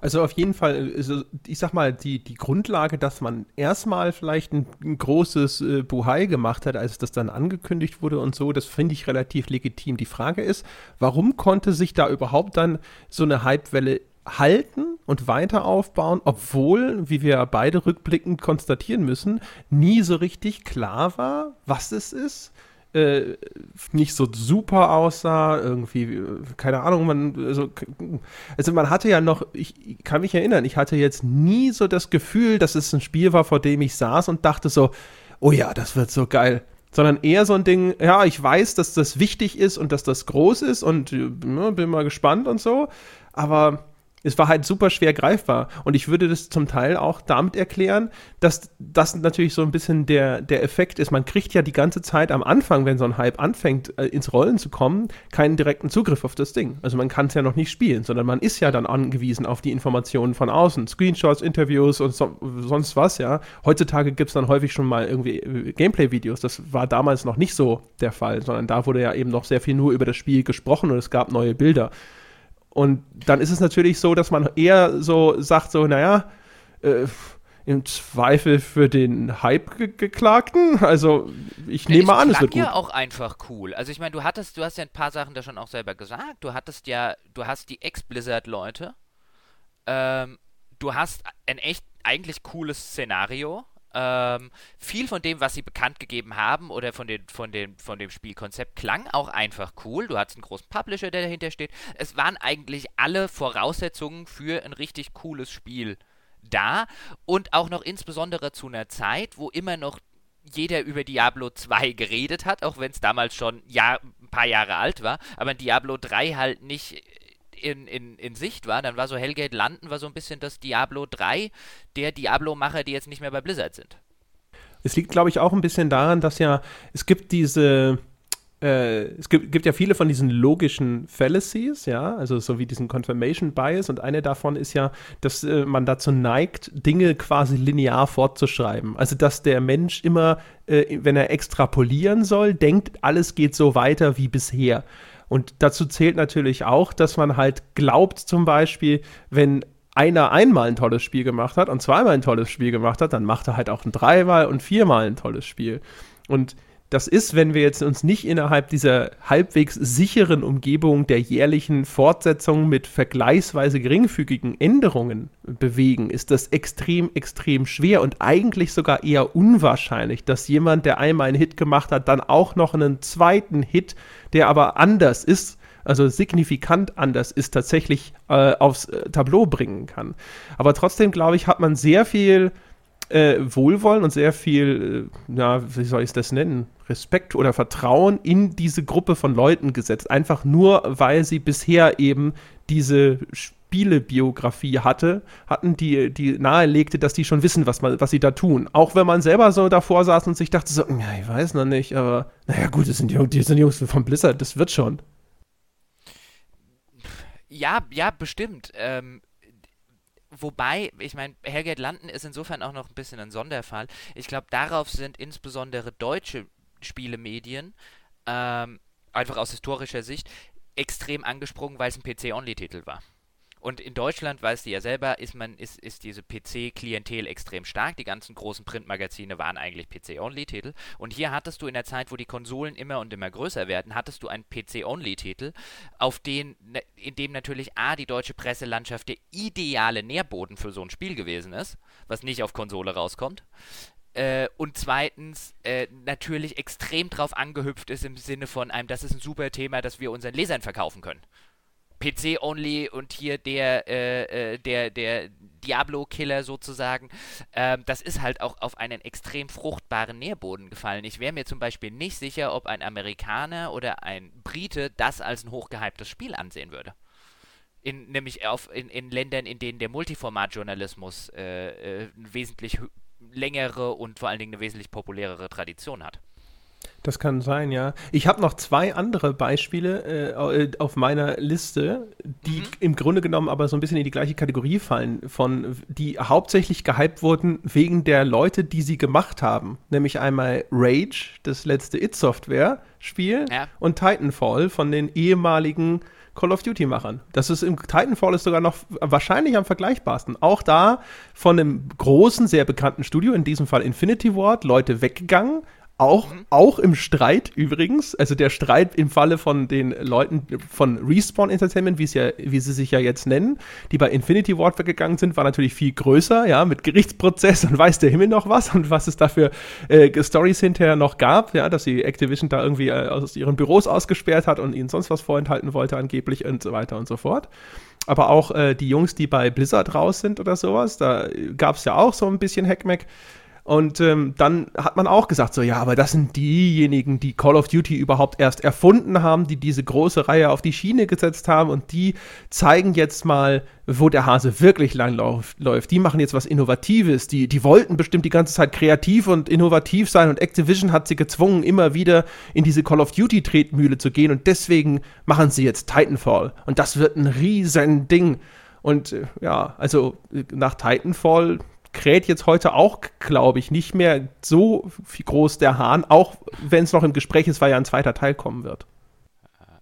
also auf jeden Fall, also ich sag mal, die, die Grundlage, dass man erstmal vielleicht ein, ein großes äh, Buhai gemacht hat, als das dann angekündigt wurde und so, das finde ich relativ legitim. Die Frage ist, warum konnte sich da überhaupt dann so eine Hypewelle halten und weiter aufbauen, obwohl, wie wir beide rückblickend konstatieren müssen, nie so richtig klar war, was es ist. Äh, nicht so super aussah, irgendwie, keine Ahnung, man, also, also man hatte ja noch, ich, ich kann mich erinnern, ich hatte jetzt nie so das Gefühl, dass es ein Spiel war, vor dem ich saß und dachte so, oh ja, das wird so geil sondern eher so ein Ding, ja, ich weiß, dass das wichtig ist und dass das groß ist und ja, ne, bin mal gespannt und so, aber es war halt super schwer greifbar. Und ich würde das zum Teil auch damit erklären, dass das natürlich so ein bisschen der, der Effekt ist. Man kriegt ja die ganze Zeit am Anfang, wenn so ein Hype anfängt, äh, ins Rollen zu kommen, keinen direkten Zugriff auf das Ding. Also man kann es ja noch nicht spielen, sondern man ist ja dann angewiesen auf die Informationen von außen. Screenshots, Interviews und so, sonst was, ja. Heutzutage gibt es dann häufig schon mal irgendwie äh, Gameplay-Videos. Das war damals noch nicht so der Fall, sondern da wurde ja eben noch sehr viel nur über das Spiel gesprochen und es gab neue Bilder. Und dann ist es natürlich so, dass man eher so sagt, so, naja, äh, im Zweifel für den Hype-Geklagten. Also ich nehme an, es wird gut. ja auch einfach cool. Also ich meine, du hattest, du hast ja ein paar Sachen da schon auch selber gesagt. Du hattest ja, du hast die Ex-Blizzard-Leute. Ähm, du hast ein echt eigentlich cooles Szenario. Ähm, viel von dem, was sie bekannt gegeben haben oder von, den, von, den, von dem Spielkonzept klang auch einfach cool. Du hattest einen großen Publisher, der dahinter steht. Es waren eigentlich alle Voraussetzungen für ein richtig cooles Spiel da und auch noch insbesondere zu einer Zeit, wo immer noch jeder über Diablo 2 geredet hat, auch wenn es damals schon Jahr, ein paar Jahre alt war, aber Diablo 3 halt nicht in, in, in Sicht war, dann war so Hellgate Landen war so ein bisschen das Diablo 3 der Diablo-Macher, die jetzt nicht mehr bei Blizzard sind. Es liegt, glaube ich, auch ein bisschen daran, dass ja, es gibt diese, äh, es gibt, gibt, ja viele von diesen logischen Fallacies, ja, also so wie diesen Confirmation Bias und eine davon ist ja, dass äh, man dazu neigt, Dinge quasi linear fortzuschreiben. Also dass der Mensch immer, äh, wenn er extrapolieren soll, denkt, alles geht so weiter wie bisher. Und dazu zählt natürlich auch, dass man halt glaubt, zum Beispiel, wenn einer einmal ein tolles Spiel gemacht hat und zweimal ein tolles Spiel gemacht hat, dann macht er halt auch ein dreimal und viermal ein tolles Spiel. Und das ist, wenn wir jetzt uns nicht innerhalb dieser halbwegs sicheren Umgebung der jährlichen Fortsetzung mit vergleichsweise geringfügigen Änderungen bewegen, ist das extrem, extrem schwer und eigentlich sogar eher unwahrscheinlich, dass jemand, der einmal einen Hit gemacht hat, dann auch noch einen zweiten Hit, der aber anders ist, also signifikant anders ist, tatsächlich äh, aufs äh, Tableau bringen kann. Aber trotzdem, glaube ich, hat man sehr viel äh, Wohlwollen und sehr viel, äh, ja, wie soll ich das nennen, Respekt oder Vertrauen in diese Gruppe von Leuten gesetzt. Einfach nur, weil sie bisher eben diese Spielebiografie hatte, hatten, die, die nahelegte, dass die schon wissen, was, man, was sie da tun. Auch wenn man selber so davor saß und sich dachte so, ja, ich weiß noch nicht, aber naja gut, das sind die, die sind Jungs von Blizzard, das wird schon. Ja, ja, bestimmt. Ähm, wobei, ich meine, Hellgate Landen ist insofern auch noch ein bisschen ein Sonderfall. Ich glaube, darauf sind insbesondere deutsche Spielemedien, ähm, einfach aus historischer Sicht, extrem angesprungen, weil es ein PC-Only-Titel war. Und in Deutschland, weißt du ja selber, ist, man, ist, ist diese PC-Klientel extrem stark. Die ganzen großen Printmagazine waren eigentlich PC-Only-Titel. Und hier hattest du in der Zeit, wo die Konsolen immer und immer größer werden, hattest du einen PC-Only-Titel, auf den, ne, in dem natürlich A, die deutsche Presselandschaft der ideale Nährboden für so ein Spiel gewesen ist, was nicht auf Konsole rauskommt. Äh, und zweitens äh, natürlich extrem drauf angehüpft ist im Sinne von einem, das ist ein super Thema, das wir unseren Lesern verkaufen können. PC-only und hier der, äh, äh, der, der Diablo-Killer sozusagen. Ähm, das ist halt auch auf einen extrem fruchtbaren Nährboden gefallen. Ich wäre mir zum Beispiel nicht sicher, ob ein Amerikaner oder ein Brite das als ein hochgehyptes Spiel ansehen würde. In, nämlich auf, in, in Ländern, in denen der Multiformat-Journalismus äh, äh, wesentlich längere und vor allen Dingen eine wesentlich populärere Tradition hat. Das kann sein, ja. Ich habe noch zwei andere Beispiele äh, äh, auf meiner Liste, die mhm. im Grunde genommen aber so ein bisschen in die gleiche Kategorie fallen, von die hauptsächlich gehypt wurden wegen der Leute, die sie gemacht haben. Nämlich einmal Rage, das letzte It-Software-Spiel, ja. und Titanfall von den ehemaligen Call of Duty-Machern. Das ist im Titanfall ist sogar noch wahrscheinlich am vergleichbarsten. Auch da von einem großen, sehr bekannten Studio, in diesem Fall Infinity Ward, Leute weggegangen, auch, mhm. auch im Streit übrigens, also der Streit im Falle von den Leuten von Respawn Entertainment, wie ja, wie sie sich ja jetzt nennen, die bei Infinity Ward weggegangen sind, war natürlich viel größer, ja, mit Gerichtsprozess und weiß der Himmel noch was und was es dafür äh, Stories hinterher noch gab, ja, dass sie Activision da irgendwie äh, aus ihren Büros ausgesperrt hat und ihnen sonst was vorenthalten wollte angeblich und so weiter und so fort aber auch äh, die Jungs, die bei Blizzard raus sind oder sowas, da gab es ja auch so ein bisschen Hackmack. Und ähm, dann hat man auch gesagt, so ja, aber das sind diejenigen, die Call of Duty überhaupt erst erfunden haben, die diese große Reihe auf die Schiene gesetzt haben und die zeigen jetzt mal, wo der Hase wirklich lang läuft. Die machen jetzt was Innovatives. Die, die wollten bestimmt die ganze Zeit kreativ und innovativ sein und Activision hat sie gezwungen, immer wieder in diese Call of Duty Tretmühle zu gehen und deswegen machen sie jetzt Titanfall. Und das wird ein riesen Ding. Und äh, ja, also äh, nach Titanfall kräht jetzt heute auch, glaube ich, nicht mehr so groß der Hahn, auch wenn es noch im Gespräch ist, weil ja ein zweiter Teil kommen wird.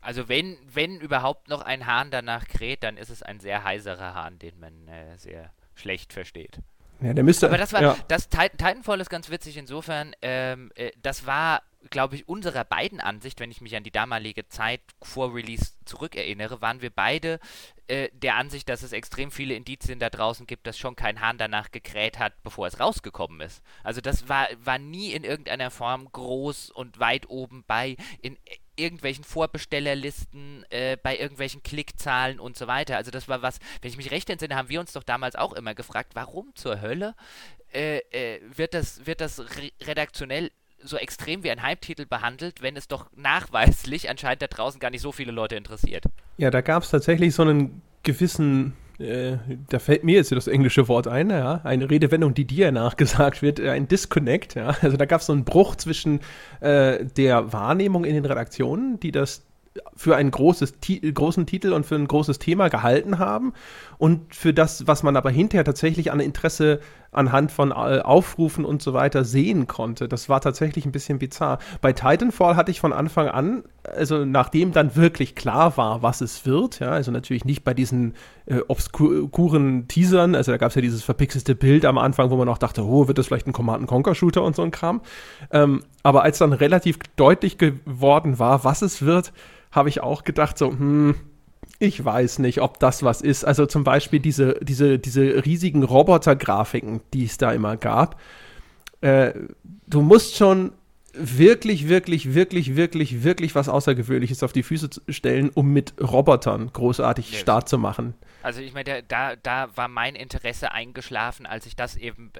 Also wenn, wenn überhaupt noch ein Hahn danach kräht, dann ist es ein sehr heiserer Hahn, den man äh, sehr schlecht versteht. Ja, der müsste. Aber das war, ja. das Titan, Titanfall ist ganz witzig insofern, ähm, äh, das war glaube ich, unserer beiden Ansicht, wenn ich mich an die damalige Zeit vor Release zurückerinnere, waren wir beide äh, der Ansicht, dass es extrem viele Indizien da draußen gibt, dass schon kein Hahn danach gekräht hat, bevor es rausgekommen ist. Also das war, war nie in irgendeiner Form groß und weit oben bei in irgendwelchen Vorbestellerlisten, äh, bei irgendwelchen Klickzahlen und so weiter. Also das war was, wenn ich mich recht entsinne, haben wir uns doch damals auch immer gefragt, warum zur Hölle äh, äh, wird das, wird das re redaktionell so extrem wie ein Hype-Titel behandelt, wenn es doch nachweislich anscheinend da draußen gar nicht so viele Leute interessiert. Ja, da gab es tatsächlich so einen gewissen, äh, da fällt mir jetzt das englische Wort ein, ja, eine Redewendung, die dir nachgesagt wird, äh, ein Disconnect, ja. Also da gab es so einen Bruch zwischen äh, der Wahrnehmung in den Redaktionen, die das für einen großes, großen Titel und für ein großes Thema gehalten haben und für das, was man aber hinterher tatsächlich an Interesse anhand von äh, Aufrufen und so weiter sehen konnte. Das war tatsächlich ein bisschen bizarr. Bei Titanfall hatte ich von Anfang an, also nachdem dann wirklich klar war, was es wird, ja, also natürlich nicht bei diesen äh, obskuren Teasern, also da gab es ja dieses verpixelte Bild am Anfang, wo man auch dachte, oh, wird das vielleicht ein Command-Conquer-Shooter und so ein Kram. Ähm, aber als dann relativ deutlich geworden war, was es wird, habe ich auch gedacht, so, hm, ich weiß nicht, ob das was ist. Also zum Beispiel diese, diese, diese riesigen Roboter-Grafiken, die es da immer gab. Äh, du musst schon wirklich, wirklich, wirklich, wirklich, wirklich was Außergewöhnliches auf die Füße stellen, um mit Robotern großartig yes. Start zu machen. Also ich meine, da, da war mein Interesse eingeschlafen, als ich das eben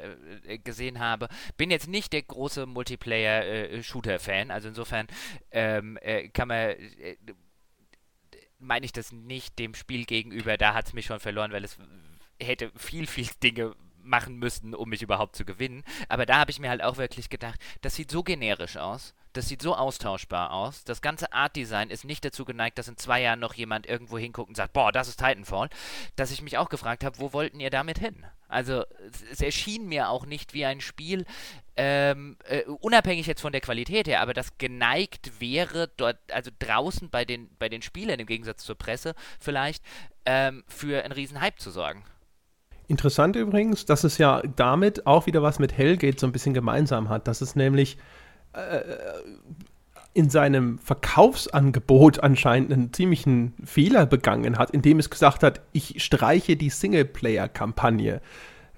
äh, gesehen habe. Bin jetzt nicht der große Multiplayer-Shooter-Fan, äh, also insofern ähm, äh, kann man äh, meine ich das nicht dem Spiel gegenüber, da hat es mich schon verloren, weil es hätte viel, viel Dinge machen müssten, um mich überhaupt zu gewinnen. Aber da habe ich mir halt auch wirklich gedacht, das sieht so generisch aus, das sieht so austauschbar aus. Das ganze Art-Design ist nicht dazu geneigt, dass in zwei Jahren noch jemand irgendwo hinguckt und sagt, boah, das ist Titanfall. Dass ich mich auch gefragt habe, wo wollten ihr damit hin? Also es erschien mir auch nicht wie ein Spiel, ähm, äh, unabhängig jetzt von der Qualität her, aber das geneigt wäre dort, also draußen bei den, bei den Spielern im Gegensatz zur Presse vielleicht, ähm, für einen riesen Hype zu sorgen. Interessant übrigens, dass es ja damit auch wieder was mit Hellgate so ein bisschen gemeinsam hat. Dass es nämlich äh, in seinem Verkaufsangebot anscheinend einen ziemlichen Fehler begangen hat, indem es gesagt hat, ich streiche die Singleplayer-Kampagne.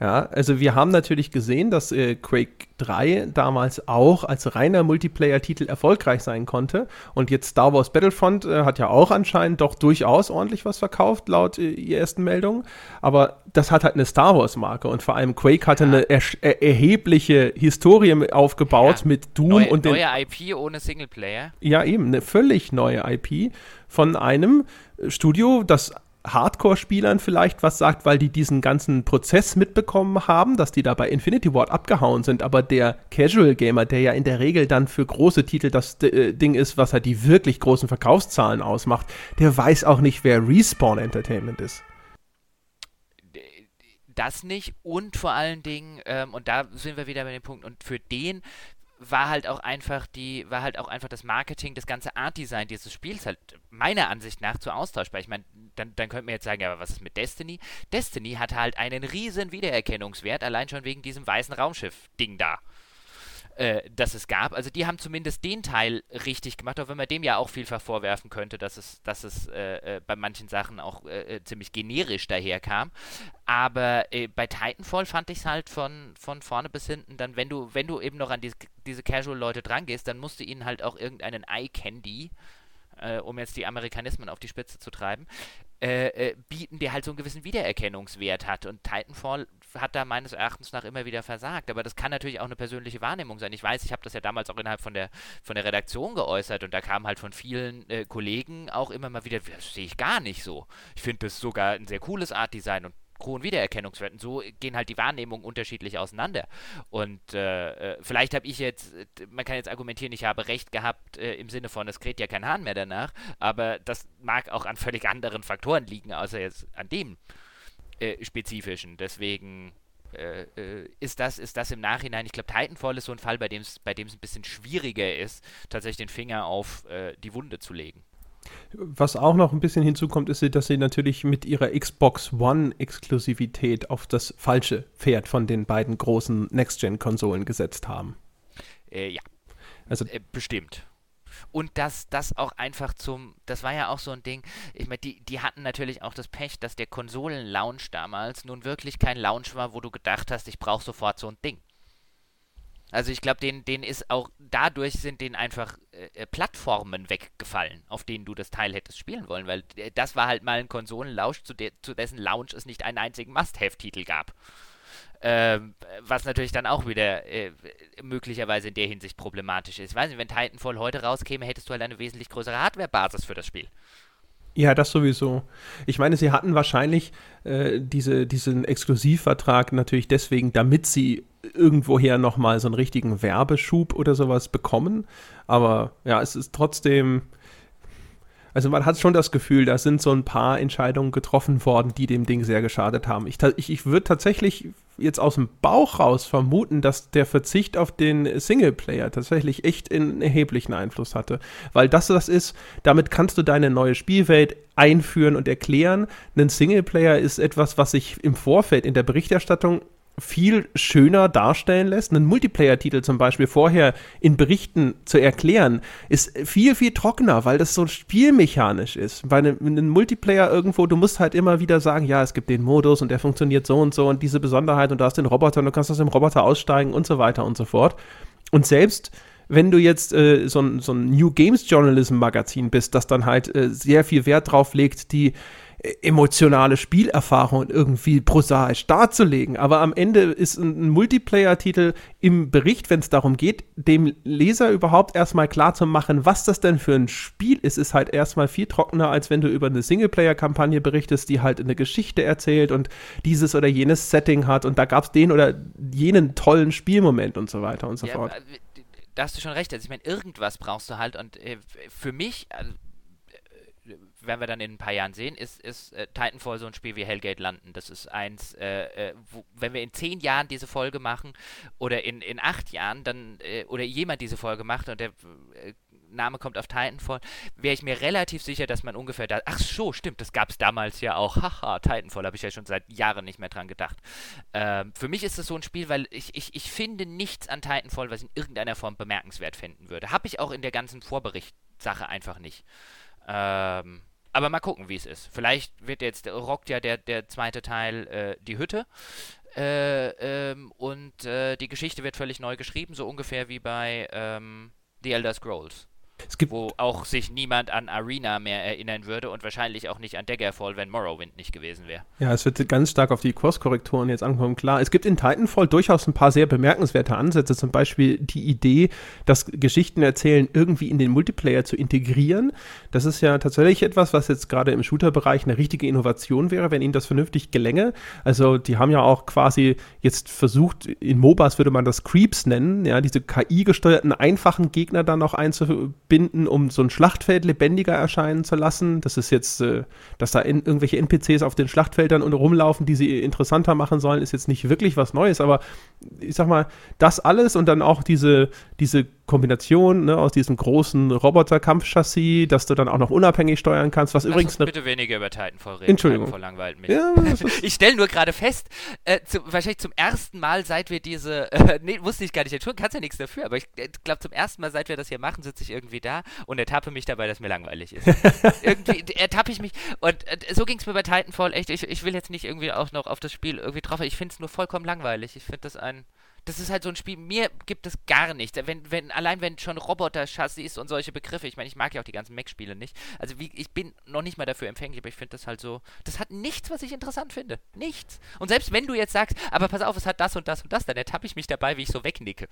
Ja, also wir haben natürlich gesehen, dass äh, Quake 3 damals auch als reiner Multiplayer-Titel erfolgreich sein konnte. Und jetzt Star Wars Battlefront äh, hat ja auch anscheinend doch durchaus ordentlich was verkauft, laut äh, ersten Meldungen. Aber das hat halt eine Star Wars-Marke. Und vor allem Quake hatte ja. eine er er erhebliche Historie aufgebaut ja. mit Doom neue, und den. Neue IP ohne Singleplayer. Ja, eben, eine völlig neue IP von einem Studio, das Hardcore-Spielern vielleicht was sagt, weil die diesen ganzen Prozess mitbekommen haben, dass die da bei Infinity Ward abgehauen sind, aber der Casual Gamer, der ja in der Regel dann für große Titel das äh, Ding ist, was halt die wirklich großen Verkaufszahlen ausmacht, der weiß auch nicht, wer Respawn Entertainment ist das nicht und vor allen Dingen, ähm, und da sind wir wieder bei dem Punkt, und für den war halt auch einfach die, war halt auch einfach das Marketing, das ganze Art-Design dieses Spiels halt meiner Ansicht nach zu austauschbar. Ich meine, dann, dann könnte man jetzt sagen, ja, aber was ist mit Destiny? Destiny hat halt einen riesen Wiedererkennungswert, allein schon wegen diesem weißen Raumschiff-Ding da äh, das es gab. Also die haben zumindest den Teil richtig gemacht, auch wenn man dem ja auch vielfach vorwerfen könnte, dass es, dass es äh, äh, bei manchen Sachen auch äh, äh ziemlich generisch daherkam. Aber äh, bei Titanfall fand ich es halt von, von vorne bis hinten dann, wenn du, wenn du eben noch an die, diese Casual-Leute drangehst, dann musst du ihnen halt auch irgendeinen Eye-Candy um jetzt die Amerikanismen auf die Spitze zu treiben, äh, äh, bieten, der halt so einen gewissen Wiedererkennungswert hat. Und Titanfall hat da meines Erachtens nach immer wieder versagt. Aber das kann natürlich auch eine persönliche Wahrnehmung sein. Ich weiß, ich habe das ja damals auch innerhalb von der, von der Redaktion geäußert und da kam halt von vielen äh, Kollegen auch immer mal wieder, das sehe ich gar nicht so. Ich finde das sogar ein sehr cooles Art-Design und hohen Wiedererkennungswerten. So gehen halt die Wahrnehmungen unterschiedlich auseinander. Und äh, äh vielleicht habe ich jetzt, man kann jetzt argumentieren, ich habe recht gehabt äh, im Sinne von, es kräht ja kein Hahn mehr danach, aber das mag auch an völlig anderen Faktoren liegen, außer jetzt an dem äh, spezifischen. Deswegen äh, äh, ist, das, ist das im Nachhinein, ich glaube, Titanfall ist so ein Fall, bei dem es bei ein bisschen schwieriger ist, tatsächlich den Finger auf die Wunde zu legen. Was auch noch ein bisschen hinzukommt, ist, dass sie natürlich mit ihrer Xbox One-Exklusivität auf das falsche Pferd von den beiden großen Next-Gen-Konsolen gesetzt haben. Äh, ja. Also, äh, bestimmt. Und dass das auch einfach zum, das war ja auch so ein Ding, ich meine, die, die hatten natürlich auch das Pech, dass der Konsolen-Launch damals nun wirklich kein Launch war, wo du gedacht hast, ich brauche sofort so ein Ding. Also ich glaube, denen, denen ist auch, dadurch sind denen einfach äh, Plattformen weggefallen, auf denen du das Teil hättest spielen wollen, weil äh, das war halt mal ein Konsolenlausch, zu, de zu dessen Launch es nicht einen einzigen Must-Have-Titel gab. Ähm, was natürlich dann auch wieder äh, möglicherweise in der Hinsicht problematisch ist. Ich weiß nicht, wenn Titanfall heute rauskäme, hättest du halt eine wesentlich größere Hardware-Basis für das Spiel. Ja, das sowieso. Ich meine, sie hatten wahrscheinlich äh, diese, diesen Exklusivvertrag natürlich deswegen, damit sie irgendwoher nochmal so einen richtigen Werbeschub oder sowas bekommen. Aber ja, es ist trotzdem. Also man hat schon das Gefühl, da sind so ein paar Entscheidungen getroffen worden, die dem Ding sehr geschadet haben. Ich, ich, ich würde tatsächlich jetzt aus dem Bauch raus vermuten, dass der Verzicht auf den Singleplayer tatsächlich echt einen erheblichen Einfluss hatte. Weil das das ist, damit kannst du deine neue Spielwelt einführen und erklären. Ein Singleplayer ist etwas, was sich im Vorfeld in der Berichterstattung viel schöner darstellen lässt. Einen Multiplayer-Titel zum Beispiel vorher in Berichten zu erklären, ist viel, viel trockener, weil das so spielmechanisch ist. Bei einem, einem, Multiplayer irgendwo, du musst halt immer wieder sagen, ja, es gibt den Modus und der funktioniert so und so und diese Besonderheit und du hast den Roboter und du kannst aus dem Roboter aussteigen und so weiter und so fort. Und selbst wenn du jetzt äh, so, so, ein New Games Journalism Magazin bist, das dann halt äh, sehr viel Wert drauf legt, die emotionale Spielerfahrung irgendwie prosaisch darzulegen. Aber am Ende ist ein Multiplayer-Titel im Bericht, wenn es darum geht, dem Leser überhaupt erstmal klar zu machen, was das denn für ein Spiel ist, ist halt erstmal viel trockener, als wenn du über eine Singleplayer-Kampagne berichtest, die halt eine Geschichte erzählt und dieses oder jenes Setting hat und da gab es den oder jenen tollen Spielmoment und so weiter und so ja, fort. Da hast du schon recht. Also ich meine, irgendwas brauchst du halt und äh, für mich, also werden wir dann in ein paar Jahren sehen, ist, ist äh, Titanfall so ein Spiel wie Hellgate landen. Das ist eins, äh, äh, wo, wenn wir in zehn Jahren diese Folge machen oder in, in acht Jahren, dann, äh, oder jemand diese Folge macht und der äh, Name kommt auf Titanfall, wäre ich mir relativ sicher, dass man ungefähr da. Ach so, stimmt, das gab es damals ja auch. Haha, Titanfall, habe ich ja schon seit Jahren nicht mehr dran gedacht. Ähm, für mich ist es so ein Spiel, weil ich, ich, ich finde nichts an Titanfall, was ich in irgendeiner Form bemerkenswert finden würde. Habe ich auch in der ganzen Vorbericht-Sache einfach nicht. Ähm, aber mal gucken, wie es ist. Vielleicht wird jetzt, rockt ja der, der zweite Teil äh, die Hütte. Äh, ähm, und äh, die Geschichte wird völlig neu geschrieben, so ungefähr wie bei ähm, The Elder Scrolls. Es gibt wo auch sich niemand an Arena mehr erinnern würde und wahrscheinlich auch nicht an Daggerfall, wenn Morrowind nicht gewesen wäre. Ja, es wird ganz stark auf die Kurskorrekturen jetzt ankommen. Klar, es gibt in Titanfall durchaus ein paar sehr bemerkenswerte Ansätze, zum Beispiel die Idee, das Geschichten erzählen irgendwie in den Multiplayer zu integrieren. Das ist ja tatsächlich etwas, was jetzt gerade im Shooter-Bereich eine richtige Innovation wäre, wenn ihnen das vernünftig gelänge. Also die haben ja auch quasi jetzt versucht, in MOBAs würde man das Creeps nennen, ja, diese KI-gesteuerten einfachen Gegner dann noch einzubauen binden, um so ein Schlachtfeld lebendiger erscheinen zu lassen. Das ist jetzt, äh, dass da in, irgendwelche NPCs auf den Schlachtfeldern und rumlaufen, die sie interessanter machen sollen, ist jetzt nicht wirklich was Neues, aber ich sag mal, das alles und dann auch diese, diese Kombination ne, aus diesem großen Roboter-Kampfchassis, dass du dann auch noch unabhängig steuern kannst, was Lass übrigens uns bitte weniger über Titanfall reden. Entschuldigung. Titanfall mich. Ja, ich stelle nur gerade fest, äh, zu, wahrscheinlich zum ersten Mal, seit wir diese, äh, nee, wusste ich gar nicht, tun kannst ja nichts dafür, aber ich äh, glaube, zum ersten Mal, seit wir das hier machen, sitze ich irgendwie da und ertappe mich dabei, dass mir langweilig ist. irgendwie ertappe ich mich und äh, so ging es mir bei Titanfall echt. Ich, ich will jetzt nicht irgendwie auch noch auf das Spiel irgendwie drauf, ich finde es nur vollkommen langweilig. Ich finde das ein das ist halt so ein Spiel, mir gibt es gar nichts. Wenn, wenn, allein wenn schon Roboter-Chassis und solche Begriffe, ich meine, ich mag ja auch die ganzen Mac-Spiele nicht. Also wie, ich bin noch nicht mal dafür empfänglich, aber ich finde das halt so, das hat nichts, was ich interessant finde. Nichts. Und selbst wenn du jetzt sagst, aber pass auf, es hat das und das und das, dann ertappe ich mich dabei, wie ich so wegnicke.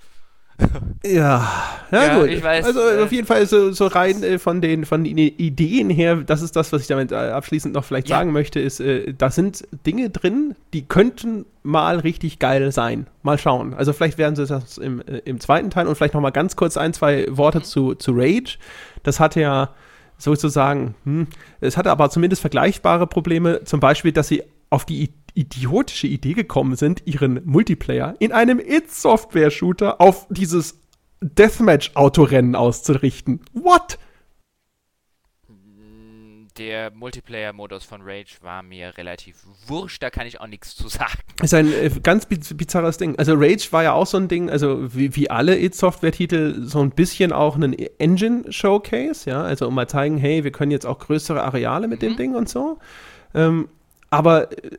Ja, ja, ja, gut. Ich weiß, also äh, auf jeden Fall so, so rein äh, von, den, von den Ideen her, das ist das, was ich damit äh, abschließend noch vielleicht ja. sagen möchte, ist, äh, da sind Dinge drin, die könnten mal richtig geil sein. Mal schauen. Also vielleicht werden sie das im, äh, im zweiten Teil und vielleicht noch mal ganz kurz ein, zwei Worte mhm. zu, zu Rage. Das hatte ja sozusagen, hm, es hatte aber zumindest vergleichbare Probleme, zum Beispiel, dass sie auf die Idee idiotische Idee gekommen sind, ihren Multiplayer in einem It-Software-Shooter auf dieses Deathmatch-Autorennen auszurichten. What? Der Multiplayer-Modus von Rage war mir relativ wurscht, da kann ich auch nichts zu sagen. Ist ein äh, ganz bizarres Ding. Also Rage war ja auch so ein Ding, also wie, wie alle It-Software-Titel, so ein bisschen auch ein Engine-Showcase, ja, also um mal zeigen, hey, wir können jetzt auch größere Areale mit mhm. dem Ding und so. Ähm, aber äh,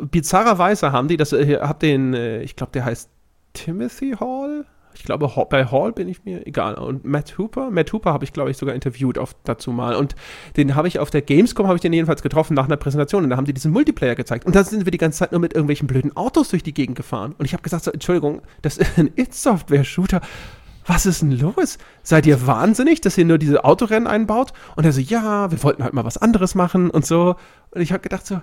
bizarrerweise haben die, das äh, den, äh, ich glaube, der heißt Timothy Hall. Ich glaube, bei Hall bin ich mir egal. Und Matt Hooper, Matt Hooper habe ich, glaube ich, sogar interviewt auf, dazu mal. Und den habe ich auf der Gamescom, habe ich den jedenfalls getroffen nach einer Präsentation. Und da haben die diesen Multiplayer gezeigt. Und da sind wir die ganze Zeit nur mit irgendwelchen blöden Autos durch die Gegend gefahren. Und ich habe gesagt, so, Entschuldigung, das ist ein It-Software-Shooter. Was ist denn los? Seid ihr wahnsinnig, dass ihr nur diese Autorennen einbaut? Und er so, ja, wir wollten halt mal was anderes machen und so. Und ich habe gedacht so,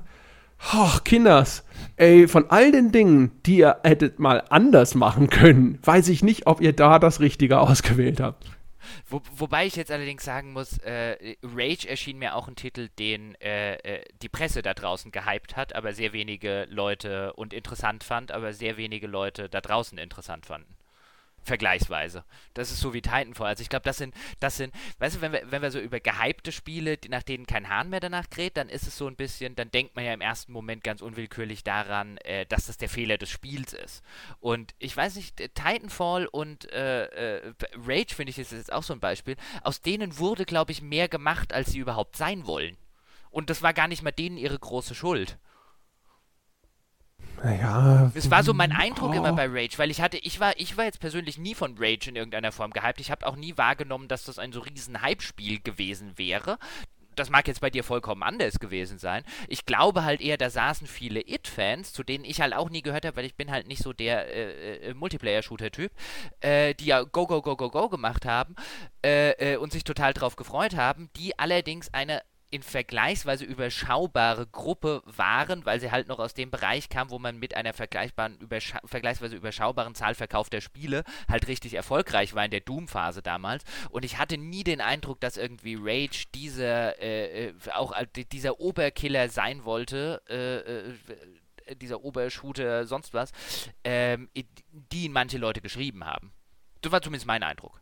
Ach, Kinders, ey, von all den Dingen, die ihr hättet mal anders machen können, weiß ich nicht, ob ihr da das Richtige ausgewählt habt. Wo, wobei ich jetzt allerdings sagen muss, äh, Rage erschien mir auch ein Titel, den äh, äh, die Presse da draußen gehypt hat, aber sehr wenige Leute und interessant fand, aber sehr wenige Leute da draußen interessant fanden. Vergleichsweise. Das ist so wie Titanfall. Also ich glaube, das sind, das sind, weißt du, wenn wir, wenn wir so über gehypte Spiele, nach denen kein Hahn mehr danach kräht, dann ist es so ein bisschen, dann denkt man ja im ersten Moment ganz unwillkürlich daran, äh, dass das der Fehler des Spiels ist. Und ich weiß nicht, Titanfall und äh, äh, Rage, finde ich, ist jetzt auch so ein Beispiel. Aus denen wurde, glaube ich, mehr gemacht, als sie überhaupt sein wollen. Und das war gar nicht mal denen ihre große Schuld. Naja. Es war so mein Eindruck oh. immer bei Rage, weil ich hatte, ich war, ich war jetzt persönlich nie von Rage in irgendeiner Form gehypt. Ich habe auch nie wahrgenommen, dass das ein so riesen Hype-Spiel gewesen wäre das mag jetzt bei dir vollkommen anders gewesen sein. Ich glaube halt eher, da saßen viele It-Fans, zu denen ich halt auch nie gehört habe, weil ich bin halt nicht so der äh, äh, Multiplayer-Shooter-Typ, äh, die ja Go, Go, Go, Go, Go gemacht haben äh, äh, und sich total drauf gefreut haben, die allerdings eine in vergleichsweise überschaubare Gruppe waren, weil sie halt noch aus dem Bereich kam, wo man mit einer vergleichbaren, überscha vergleichsweise überschaubaren Zahl verkaufter Spiele halt richtig erfolgreich war in der Doom-Phase damals. Und ich hatte nie den Eindruck, dass irgendwie Rage dieser, äh, äh auch äh, dieser Oberkiller sein wollte, äh, äh, dieser Obershooter, sonst was, ähm, die manche Leute geschrieben haben. Das war zumindest mein Eindruck.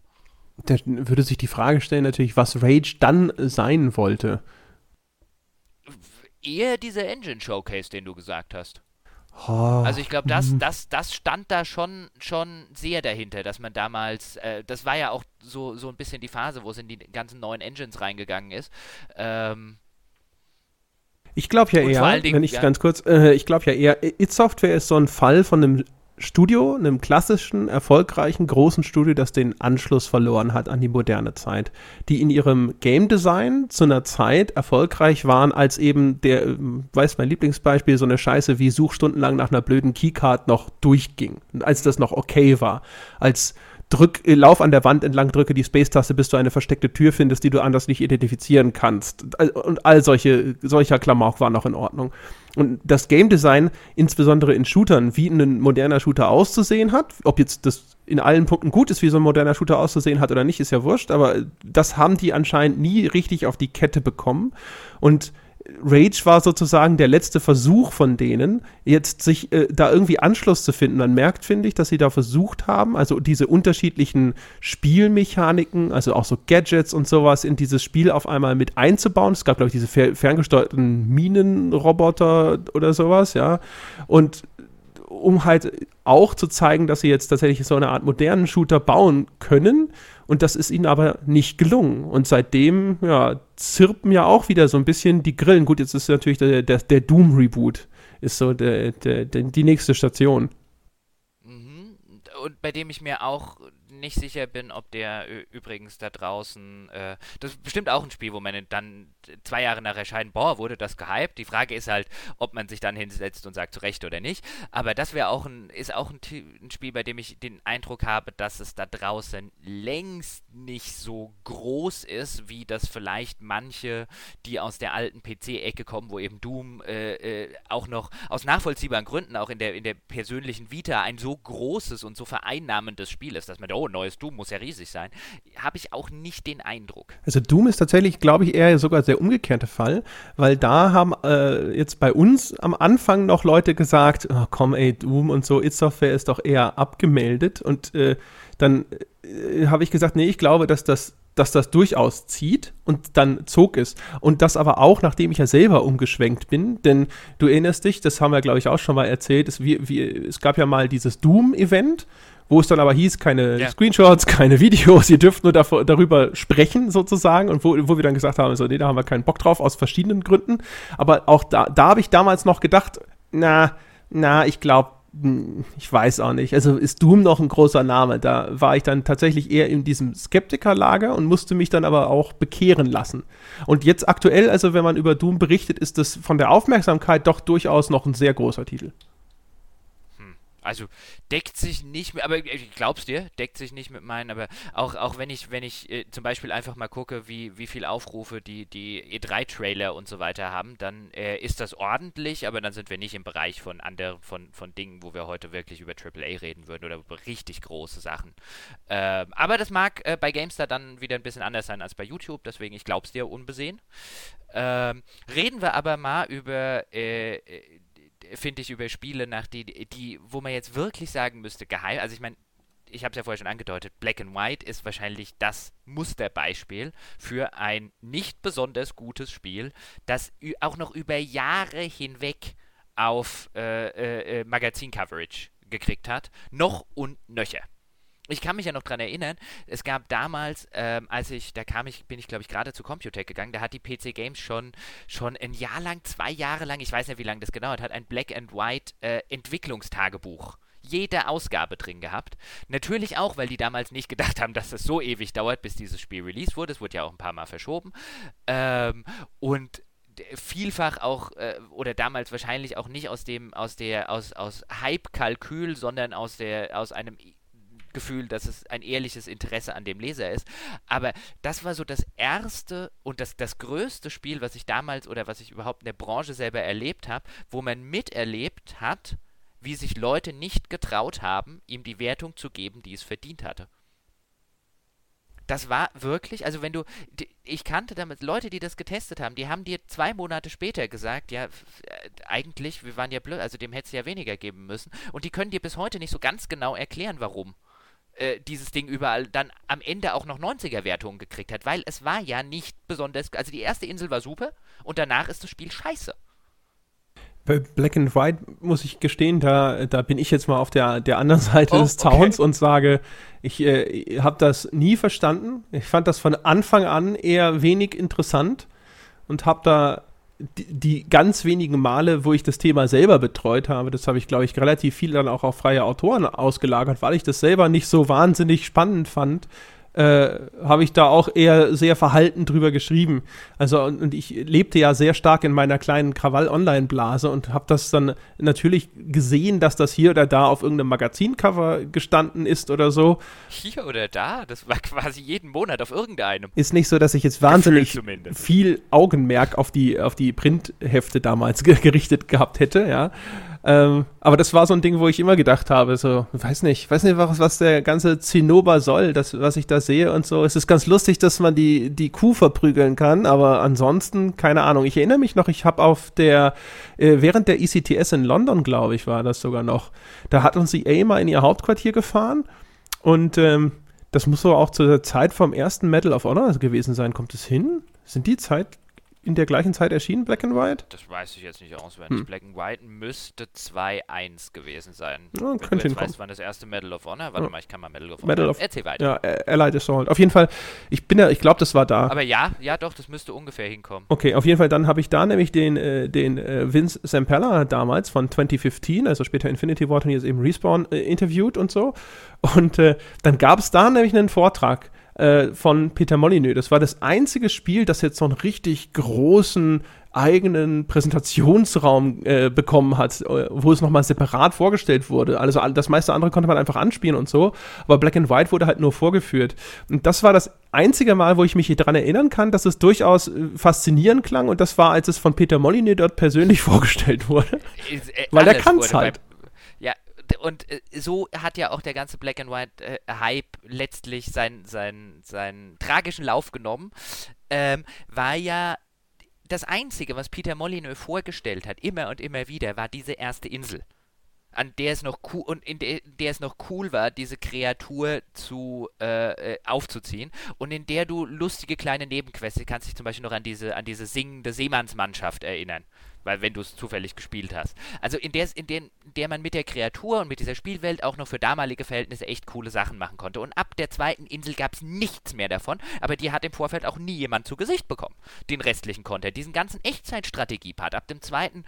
Da würde sich die Frage stellen, natürlich, was Rage dann sein wollte eher dieser Engine Showcase, den du gesagt hast. Oh. Also ich glaube, das, mhm. das, das stand da schon, schon sehr dahinter, dass man damals, äh, das war ja auch so, so ein bisschen die Phase, wo es in die ganzen neuen Engines reingegangen ist. Ähm, ich glaube ja eher, Dingen, wenn ich ja, ganz kurz, äh, ich glaube ja eher, It Software ist so ein Fall von einem Studio, einem klassischen, erfolgreichen, großen Studio, das den Anschluss verloren hat an die moderne Zeit, die in ihrem Game Design zu einer Zeit erfolgreich waren, als eben der, weiß mein Lieblingsbeispiel, so eine Scheiße wie Such stundenlang nach einer blöden Keycard noch durchging, als das noch okay war, als drück, äh, lauf an der Wand entlang, drücke die Space-Taste, bis du eine versteckte Tür findest, die du anders nicht identifizieren kannst. Und all solche, solcher Klamauk war noch in Ordnung. Und das Game Design, insbesondere in Shootern, wie ein moderner Shooter auszusehen hat, ob jetzt das in allen Punkten gut ist, wie so ein moderner Shooter auszusehen hat oder nicht, ist ja wurscht, aber das haben die anscheinend nie richtig auf die Kette bekommen. Und Rage war sozusagen der letzte Versuch von denen, jetzt sich äh, da irgendwie Anschluss zu finden. Man merkt, finde ich, dass sie da versucht haben, also diese unterschiedlichen Spielmechaniken, also auch so Gadgets und sowas in dieses Spiel auf einmal mit einzubauen. Es gab, glaube ich, diese fer ferngesteuerten Minenroboter oder sowas, ja. Und um halt auch zu zeigen, dass sie jetzt tatsächlich so eine Art modernen Shooter bauen können. Und das ist ihnen aber nicht gelungen. Und seitdem, ja, zirpen ja auch wieder so ein bisschen die Grillen. Gut, jetzt ist natürlich der, der, der Doom-Reboot, ist so der, der, die nächste Station. Mhm. Und bei dem ich mir auch nicht sicher bin, ob der übrigens da draußen, äh, das ist bestimmt auch ein Spiel, wo man dann zwei Jahre nach Erscheinen, boah, wurde das gehypt. Die Frage ist halt, ob man sich dann hinsetzt und sagt, zu Recht oder nicht. Aber das wäre auch ein, ist auch ein, ein, Spiel, bei dem ich den Eindruck habe, dass es da draußen längst nicht so groß ist, wie das vielleicht manche, die aus der alten PC-Ecke kommen, wo eben Doom äh, äh, auch noch aus nachvollziehbaren Gründen auch in der, in der persönlichen Vita ein so großes und so vereinnahmendes Spiel ist, dass man, oh, neues Doom muss ja riesig sein, habe ich auch nicht den Eindruck. Also Doom ist tatsächlich, glaube ich, eher sogar sehr umgekehrte Fall, weil da haben äh, jetzt bei uns am Anfang noch Leute gesagt, oh, komm ey, Doom und so, It Software ist doch eher abgemeldet und äh, dann äh, habe ich gesagt, nee, ich glaube, dass das dass das durchaus zieht und dann zog es. Und das aber auch, nachdem ich ja selber umgeschwenkt bin, denn du erinnerst dich, das haben wir, glaube ich, auch schon mal erzählt, es, wie, wie, es gab ja mal dieses Doom-Event, wo es dann aber hieß, keine ja. Screenshots, keine Videos, ihr dürft nur davor, darüber sprechen sozusagen und wo, wo wir dann gesagt haben, so, nee, da haben wir keinen Bock drauf, aus verschiedenen Gründen. Aber auch da, da habe ich damals noch gedacht, na, na, ich glaube, hm, ich weiß auch nicht. Also ist Doom noch ein großer Name. Da war ich dann tatsächlich eher in diesem Skeptikerlager und musste mich dann aber auch bekehren lassen. Und jetzt aktuell, also wenn man über Doom berichtet, ist das von der Aufmerksamkeit doch durchaus noch ein sehr großer Titel. Also deckt sich nicht mit, aber ich glaub's dir, deckt sich nicht mit meinen, aber auch, auch wenn ich, wenn ich äh, zum Beispiel einfach mal gucke, wie, wie viel Aufrufe die, die E3-Trailer und so weiter haben, dann äh, ist das ordentlich, aber dann sind wir nicht im Bereich von anderen, von, von Dingen, wo wir heute wirklich über AAA reden würden oder über richtig große Sachen. Ähm, aber das mag äh, bei GameStar dann wieder ein bisschen anders sein als bei YouTube, deswegen ich glaub's dir unbesehen. Ähm, reden wir aber mal über äh, äh finde ich, über Spiele, nach die, die, wo man jetzt wirklich sagen müsste, geheim. Also ich meine, ich habe es ja vorher schon angedeutet, Black and White ist wahrscheinlich das Musterbeispiel für ein nicht besonders gutes Spiel, das auch noch über Jahre hinweg auf äh, äh, äh, Magazin-Coverage gekriegt hat. Noch und nöcher ich kann mich ja noch daran erinnern, es gab damals, ähm, als ich, da kam ich, bin ich glaube ich gerade zu Computech gegangen, da hat die PC Games schon, schon ein Jahr lang, zwei Jahre lang, ich weiß nicht wie lange das genau hat, hat ein Black and White äh, Entwicklungstagebuch jede Ausgabe drin gehabt. Natürlich auch, weil die damals nicht gedacht haben, dass das so ewig dauert, bis dieses Spiel released wurde. Es wurde ja auch ein paar Mal verschoben. Ähm, und vielfach auch äh, oder damals wahrscheinlich auch nicht aus dem aus der aus aus Hype Kalkül, sondern aus der aus einem Gefühl, dass es ein ehrliches Interesse an dem Leser ist. Aber das war so das erste und das, das größte Spiel, was ich damals oder was ich überhaupt in der Branche selber erlebt habe, wo man miterlebt hat, wie sich Leute nicht getraut haben, ihm die Wertung zu geben, die es verdient hatte. Das war wirklich, also wenn du, ich kannte damit Leute, die das getestet haben, die haben dir zwei Monate später gesagt, ja, eigentlich, wir waren ja blöd, also dem hättest du ja weniger geben müssen. Und die können dir bis heute nicht so ganz genau erklären, warum äh, dieses Ding überall dann am Ende auch noch 90er-Wertungen gekriegt hat, weil es war ja nicht besonders, also die erste Insel war super und danach ist das Spiel scheiße. Bei Black and White muss ich gestehen, da, da bin ich jetzt mal auf der, der anderen Seite oh, des Zauns okay. und sage, ich äh, habe das nie verstanden. Ich fand das von Anfang an eher wenig interessant und habe da die, die, ganz wenigen Male, wo ich das Thema selber betreut habe, das habe ich, glaube ich, relativ viel dann auch auf freie Autoren ausgelagert, weil ich das selber nicht so wahnsinnig spannend fand, äh, habe ich da auch eher sehr verhalten drüber geschrieben. Also und, und ich lebte ja sehr stark in meiner kleinen Krawall-Online-Blase und habe das dann natürlich gesehen, dass das hier oder da auf irgendeinem Magazincover gestanden ist oder so. Hier oder da? Das war quasi jeden Monat auf irgendeinem. Ist nicht so, dass ich jetzt wahnsinnig viel Augenmerk auf die, auf die Printhefte damals gerichtet gehabt hätte, ja. Ähm, aber das war so ein Ding, wo ich immer gedacht habe, so, weiß nicht, weiß nicht, was, was der ganze Zinnober soll, das, was ich da sehe und so. Es ist ganz lustig, dass man die, die Kuh verprügeln kann, aber ansonsten, keine Ahnung. Ich erinnere mich noch, ich habe auf der, äh, während der ECTS in London, glaube ich, war das sogar noch, da hat uns die EA mal in ihr Hauptquartier gefahren und ähm, das muss so auch zu der Zeit vom ersten Medal of Honor gewesen sein. Kommt es hin? Sind die Zeit in der gleichen Zeit erschienen, Black and White? Das weiß ich jetzt nicht auswendig. Hm. Black and White müsste 2-1 gewesen sein. Ja, Wenn könnte du jetzt weißt, wann das erste Medal of Honor? Warte ja. mal, ich kann mal Medal of Honor. Medal of, Erzähl weiter. Ja, Allied Assault. Auf jeden Fall, ich bin ja, ich glaube, das war da. Aber ja, ja doch, das müsste ungefähr hinkommen. Okay, auf jeden Fall, dann habe ich da nämlich den, äh, den äh, Vince Zampella damals von 2015, also später Infinity Ward und jetzt eben Respawn, äh, interviewt und so. Und äh, dann gab es da nämlich einen Vortrag äh, von Peter Molyneux. Das war das einzige Spiel, das jetzt so einen richtig großen eigenen Präsentationsraum äh, bekommen hat, äh, wo es nochmal separat vorgestellt wurde. Also das meiste andere konnte man einfach anspielen und so, aber Black and White wurde halt nur vorgeführt. Und das war das einzige Mal, wo ich mich daran erinnern kann, dass es durchaus äh, faszinierend klang und das war, als es von Peter Molyneux dort persönlich vorgestellt wurde. Äh, Weil der kann es halt. Und äh, so hat ja auch der ganze Black and White äh, Hype letztlich seinen, seinen, seinen tragischen Lauf genommen, ähm, war ja das Einzige, was Peter Molyneux vorgestellt hat, immer und immer wieder, war diese erste Insel an der es noch cool und in der, der, es noch cool war, diese Kreatur zu äh, äh, aufzuziehen. Und in der du lustige kleine Nebenquests, kannst dich zum Beispiel noch an diese an diese singende Seemannsmannschaft erinnern, weil wenn du es zufällig gespielt hast. Also in der in der, in der man mit der Kreatur und mit dieser Spielwelt auch noch für damalige Verhältnisse echt coole Sachen machen konnte. Und ab der zweiten Insel gab es nichts mehr davon, aber die hat im Vorfeld auch nie jemand zu Gesicht bekommen. Den restlichen Content, diesen ganzen Echtzeitstrategie-Part. Ab dem zweiten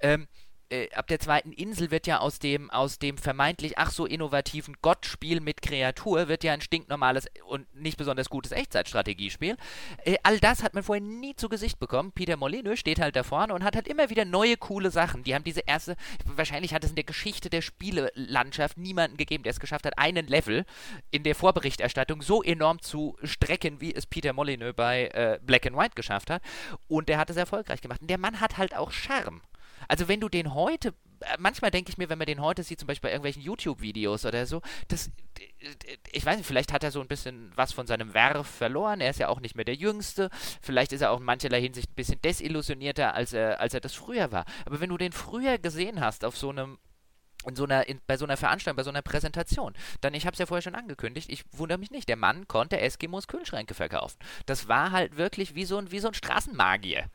ähm, äh, ab der zweiten Insel wird ja aus dem, aus dem vermeintlich ach so innovativen Gottspiel mit Kreatur wird ja ein stinknormales und nicht besonders gutes Echtzeitstrategiespiel. Äh, all das hat man vorher nie zu Gesicht bekommen. Peter Molyneux steht halt da vorne und hat halt immer wieder neue coole Sachen. Die haben diese erste, wahrscheinlich hat es in der Geschichte der Spielelandschaft niemanden gegeben, der es geschafft hat, einen Level in der Vorberichterstattung so enorm zu strecken, wie es Peter Molyneux bei äh, Black and White geschafft hat. Und der hat es erfolgreich gemacht. Und der Mann hat halt auch Charme. Also wenn du den heute, äh, manchmal denke ich mir, wenn man den heute sieht, zum Beispiel bei irgendwelchen YouTube-Videos oder so, das, ich weiß nicht, vielleicht hat er so ein bisschen was von seinem Werf verloren. Er ist ja auch nicht mehr der Jüngste. Vielleicht ist er auch in mancherlei Hinsicht ein bisschen desillusionierter, als er, als er das früher war. Aber wenn du den früher gesehen hast auf so einem in so einer, in, bei so einer Veranstaltung, bei so einer Präsentation. Dann, ich habe es ja vorher schon angekündigt, ich wundere mich nicht, der Mann konnte Eskimos Kühlschränke verkaufen. Das war halt wirklich wie so ein, wie so ein Straßenmagier.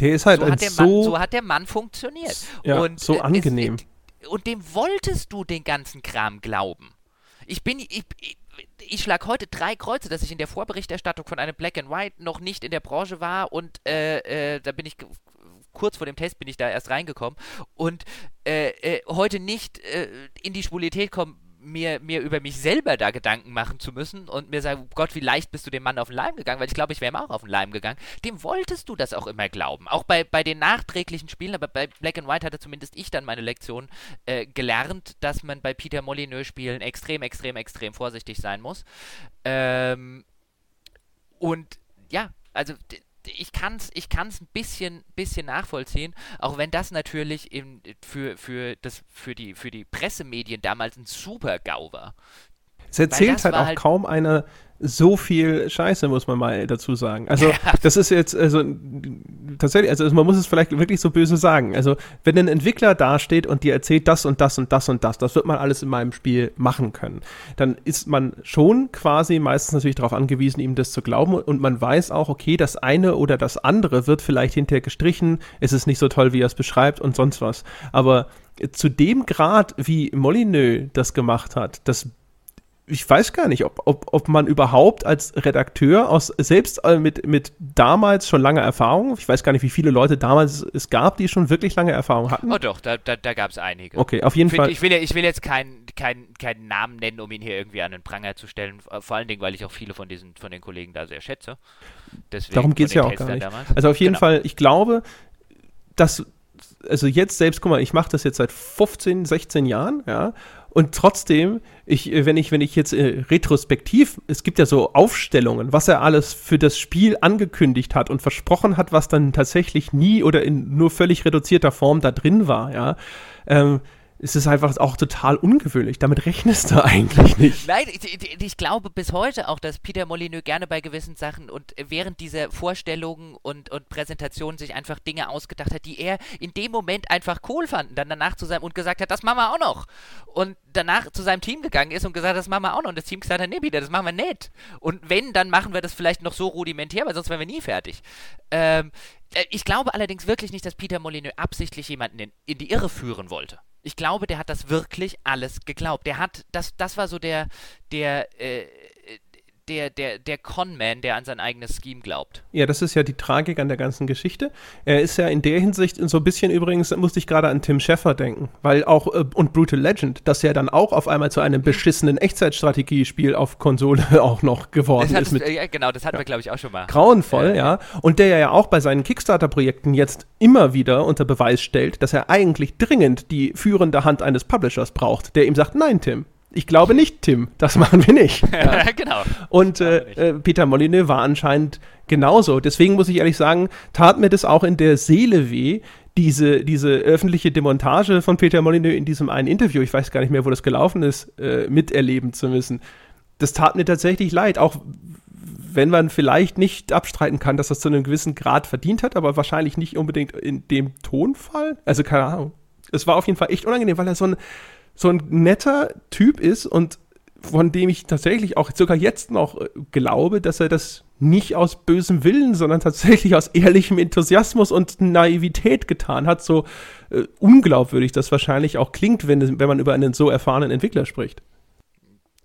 Der ist halt so, hat der, so, Mann, so hat der Mann funktioniert. Ja, und, so angenehm. Es, und dem wolltest du den ganzen Kram glauben. Ich bin, ich, ich, ich schlage heute drei Kreuze, dass ich in der Vorberichterstattung von einem Black and White noch nicht in der Branche war und äh, äh, da bin ich kurz vor dem Test bin ich da erst reingekommen und äh, äh, heute nicht äh, in die Schwulität kommen mir, mir über mich selber da Gedanken machen zu müssen und mir sagen, Gott, wie leicht bist du dem Mann auf den Leim gegangen, weil ich glaube, ich wäre ihm auch auf den Leim gegangen. Dem wolltest du das auch immer glauben. Auch bei, bei den nachträglichen Spielen, aber bei Black and White hatte zumindest ich dann meine Lektion äh, gelernt, dass man bei Peter Molyneux Spielen extrem, extrem, extrem vorsichtig sein muss. Ähm, und ja, also ich kann es ich kann's ein bisschen, bisschen nachvollziehen, auch wenn das natürlich für, für, das, für, die, für die Pressemedien damals ein super GAU war. Es erzählt halt auch halt kaum einer so viel Scheiße, muss man mal dazu sagen. Also, ja. das ist jetzt, also, tatsächlich, also, man muss es vielleicht wirklich so böse sagen. Also, wenn ein Entwickler dasteht und dir erzählt, das und das und das und das, das wird man alles in meinem Spiel machen können, dann ist man schon quasi meistens natürlich darauf angewiesen, ihm das zu glauben und man weiß auch, okay, das eine oder das andere wird vielleicht hinterher gestrichen, es ist nicht so toll, wie er es beschreibt und sonst was. Aber zu dem Grad, wie Molyneux das gemacht hat, das ich weiß gar nicht, ob, ob, ob man überhaupt als Redakteur aus selbst äh, mit, mit damals schon langer Erfahrung, ich weiß gar nicht, wie viele Leute damals es gab, die schon wirklich lange Erfahrung hatten. Oh doch, da, da, da gab es einige. Okay, auf jeden ich Fall. ich, will, ich will jetzt keinen kein, kein Namen nennen, um ihn hier irgendwie an den Pranger zu stellen, vor allen Dingen, weil ich auch viele von diesen von den Kollegen da sehr schätze. Deswegen Darum geht es ja auch gar nicht. Damals. Also auf jeden genau. Fall, ich glaube, dass also jetzt selbst, guck mal, ich mache das jetzt seit 15, 16 Jahren, ja, und trotzdem, ich, äh, wenn ich, wenn ich jetzt äh, retrospektiv, es gibt ja so Aufstellungen, was er alles für das Spiel angekündigt hat und versprochen hat, was dann tatsächlich nie oder in nur völlig reduzierter Form da drin war, ja. Ähm, es ist einfach auch total ungewöhnlich. Damit rechnest du eigentlich nicht. Nein, ich, ich, glaube bis heute auch, dass Peter Molyneux gerne bei gewissen Sachen und während dieser Vorstellungen und, und Präsentationen sich einfach Dinge ausgedacht hat, die er in dem Moment einfach cool fand. Dann danach zu seinem und gesagt hat, das machen wir auch noch. Und danach zu seinem Team gegangen ist und gesagt hat, das machen wir auch noch. Und das Team gesagt hat, nee, Peter, das machen wir nicht. Und wenn, dann machen wir das vielleicht noch so rudimentär, weil sonst wären wir nie fertig. Ähm, äh, ich glaube allerdings wirklich nicht, dass Peter Molyneux absichtlich jemanden in, in die Irre führen wollte. Ich glaube, der hat das wirklich alles geglaubt. Der hat, das, das war so der, der, äh, der, der, der Conman, der an sein eigenes Scheme glaubt. Ja, das ist ja die Tragik an der ganzen Geschichte. Er ist ja in der Hinsicht so ein bisschen übrigens, musste ich gerade an Tim Scheffer denken, weil auch, äh, und Brutal Legend, dass er dann auch auf einmal zu einem beschissenen Echtzeitstrategiespiel auf Konsole auch noch geworden ist. Mit, ja, genau, das hatten ja. wir, glaube ich, auch schon mal. Grauenvoll, äh, ja. Und der ja auch bei seinen Kickstarter-Projekten jetzt immer wieder unter Beweis stellt, dass er eigentlich dringend die führende Hand eines Publishers braucht, der ihm sagt, nein, Tim, ich glaube nicht, Tim. Das machen wir nicht. Ja. genau. Und äh, äh, Peter Molyneux war anscheinend genauso. Deswegen muss ich ehrlich sagen, tat mir das auch in der Seele weh, diese, diese öffentliche Demontage von Peter Molyneux in diesem einen Interview, ich weiß gar nicht mehr, wo das gelaufen ist, äh, miterleben zu müssen. Das tat mir tatsächlich leid, auch wenn man vielleicht nicht abstreiten kann, dass das zu einem gewissen Grad verdient hat, aber wahrscheinlich nicht unbedingt in dem Tonfall. Also keine Ahnung. Es war auf jeden Fall echt unangenehm, weil er so ein, so ein netter Typ ist und von dem ich tatsächlich auch sogar jetzt noch äh, glaube, dass er das nicht aus bösem Willen, sondern tatsächlich aus ehrlichem Enthusiasmus und Naivität getan hat. So äh, unglaubwürdig das wahrscheinlich auch klingt, wenn, wenn man über einen so erfahrenen Entwickler spricht.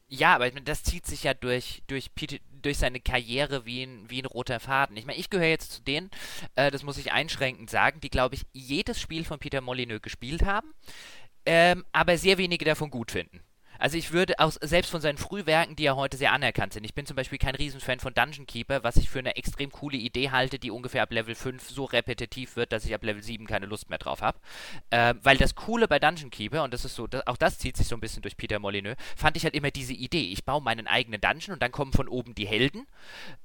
Ja, aber das zieht sich ja durch, durch, durch seine Karriere wie ein, wie ein roter Faden. Ich meine, ich gehöre jetzt zu denen, äh, das muss ich einschränkend sagen, die, glaube ich, jedes Spiel von Peter Molyneux gespielt haben ähm, aber sehr wenige davon gut finden. Also ich würde auch selbst von seinen Frühwerken, die ja heute sehr anerkannt sind, ich bin zum Beispiel kein Riesenfan von Dungeon Keeper, was ich für eine extrem coole Idee halte, die ungefähr ab Level 5 so repetitiv wird, dass ich ab Level 7 keine Lust mehr drauf habe. Äh, weil das Coole bei Dungeon Keeper, und das ist so, das, auch das zieht sich so ein bisschen durch Peter Molyneux, fand ich halt immer diese Idee. Ich baue meinen eigenen Dungeon und dann kommen von oben die Helden.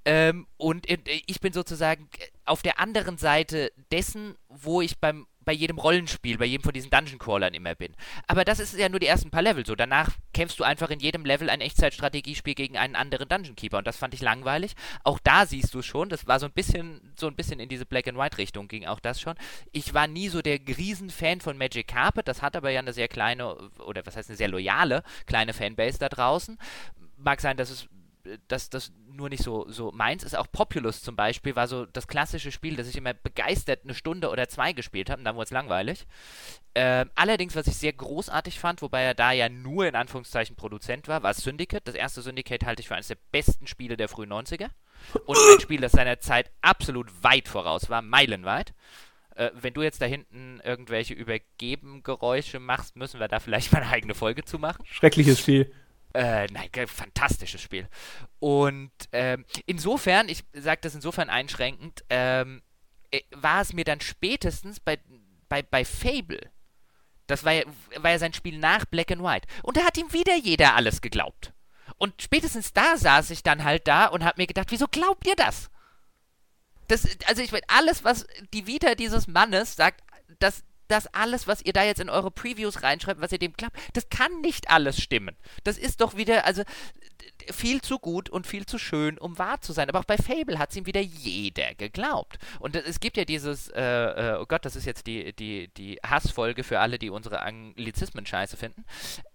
Ähm, und äh, ich bin sozusagen auf der anderen Seite dessen, wo ich beim bei jedem Rollenspiel, bei jedem von diesen Dungeon Crawlern immer bin. Aber das ist ja nur die ersten paar Level so. Danach kämpfst du einfach in jedem Level ein Echtzeitstrategiespiel gegen einen anderen Dungeon Keeper und das fand ich langweilig. Auch da siehst du schon, das war so ein bisschen so ein bisschen in diese Black and White Richtung ging auch das schon. Ich war nie so der Riesenfan von Magic Carpet, das hat aber ja eine sehr kleine oder was heißt eine sehr loyale kleine Fanbase da draußen. Mag sein, dass es dass das nur nicht so, so meins ist. Auch Populous zum Beispiel war so das klassische Spiel, das ich immer begeistert eine Stunde oder zwei gespielt habe und dann wurde es langweilig. Ähm, allerdings, was ich sehr großartig fand, wobei er da ja nur in Anführungszeichen Produzent war, war Syndicate. Das erste Syndicate halte ich für eines der besten Spiele der frühen 90er. Und ein Spiel, das seiner Zeit absolut weit voraus war, meilenweit. Äh, wenn du jetzt da hinten irgendwelche Übergeben-Geräusche machst, müssen wir da vielleicht mal eine eigene Folge zu machen. Schreckliches Spiel. Äh, nein, fantastisches Spiel. Und ähm, insofern, ich sage das insofern einschränkend, ähm, äh, war es mir dann spätestens bei, bei, bei Fable, das war ja, war ja sein Spiel nach Black and White, und da hat ihm wieder jeder alles geglaubt. Und spätestens da saß ich dann halt da und hab mir gedacht, wieso glaubt ihr das? das also ich meine, alles, was die Vita dieses Mannes sagt, das, das alles, was ihr da jetzt in eure Previews reinschreibt, was ihr dem klappt, das kann nicht alles stimmen. Das ist doch wieder, also viel zu gut und viel zu schön, um wahr zu sein. Aber auch bei Fable hat es ihm wieder jeder geglaubt. Und es gibt ja dieses, äh, äh, oh Gott, das ist jetzt die, die, die Hassfolge für alle, die unsere Anglizismen scheiße finden.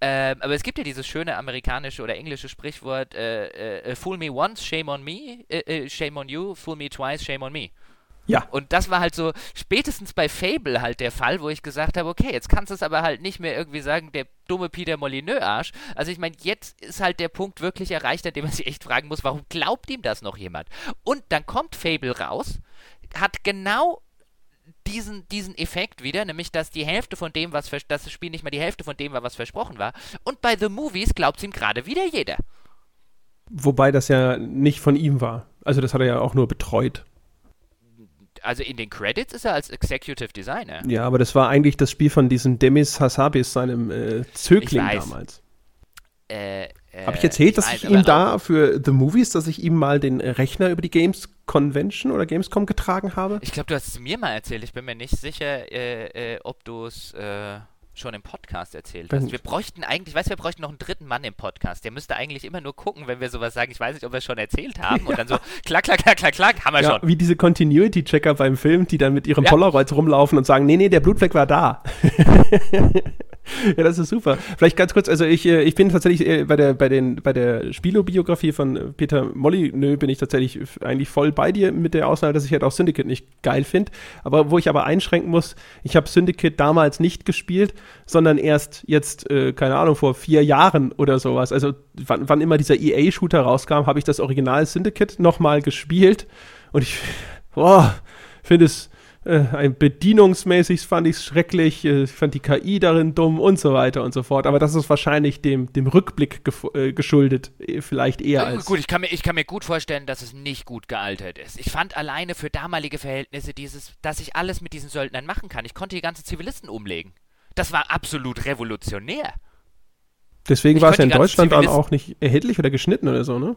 Ähm, aber es gibt ja dieses schöne amerikanische oder englische Sprichwort, äh, äh Fool me once, shame on me, äh, äh, shame on you, fool me twice, shame on me. Ja. Und das war halt so spätestens bei Fable halt der Fall, wo ich gesagt habe, okay, jetzt kannst du es aber halt nicht mehr irgendwie sagen, der dumme Peter Molyneux-Arsch. Also ich meine, jetzt ist halt der Punkt wirklich erreicht, an dem man sich echt fragen muss, warum glaubt ihm das noch jemand? Und dann kommt Fable raus, hat genau diesen, diesen Effekt wieder, nämlich dass die Hälfte von dem, was dass das Spiel nicht mal die Hälfte von dem war, was versprochen war. Und bei The Movies glaubt es ihm gerade wieder jeder. Wobei das ja nicht von ihm war. Also das hat er ja auch nur betreut also in den Credits ist er als Executive Designer. Ja, aber das war eigentlich das Spiel von diesem Demis Hassabis, seinem äh, Zögling damals. Äh, äh, Habe ich erzählt, dass ich, ich ihm da für The Movies, dass ich ihm mal den Rechner über die Games Convention oder Gamescom getragen habe? Ich glaube, du hast es mir mal erzählt. Ich bin mir nicht sicher, äh, äh, ob du es äh, schon im Podcast erzählt hast. Wir bräuchten eigentlich, ich weiß, wir bräuchten noch einen dritten Mann im Podcast. Der müsste eigentlich immer nur gucken, wenn wir sowas sagen. Ich weiß nicht, ob wir es schon erzählt haben. Ja. Und dann so, klack, klack, klack, klack, klack, haben wir ja, schon. Wie diese Continuity-Checker beim Film, die dann mit ihrem ja. Polaroids rumlaufen und sagen, nee, nee, der Blutfleck war da. ja, das ist super. Vielleicht ganz kurz, also ich, äh, ich bin tatsächlich äh, bei der, bei den, bei der Spielo-Biografie von Peter Molyneux bin ich tatsächlich eigentlich voll bei dir mit der Ausnahme, dass ich halt auch Syndicate nicht geil finde. Aber wo ich aber einschränken muss, ich habe Syndicate damals nicht gespielt, sondern erst jetzt, äh, keine Ahnung, vor vier Jahren oder sowas. Also wann, wann immer dieser EA-Shooter rauskam, habe ich das Original Syndicate nochmal gespielt und ich, boah, finde es äh, bedienungsmäßig fand ich es schrecklich, äh, ich fand die KI darin dumm und so weiter und so fort. Aber das ist wahrscheinlich dem, dem Rückblick äh, geschuldet, äh, vielleicht eher als. Gut, ich kann, mir, ich kann mir gut vorstellen, dass es nicht gut gealtert ist. Ich fand alleine für damalige Verhältnisse dieses, dass ich alles mit diesen Söldnern machen kann. Ich konnte die ganzen Zivilisten umlegen. Das war absolut revolutionär. Deswegen war es ja in Deutschland dann auch nicht erhältlich oder geschnitten oder so, ne?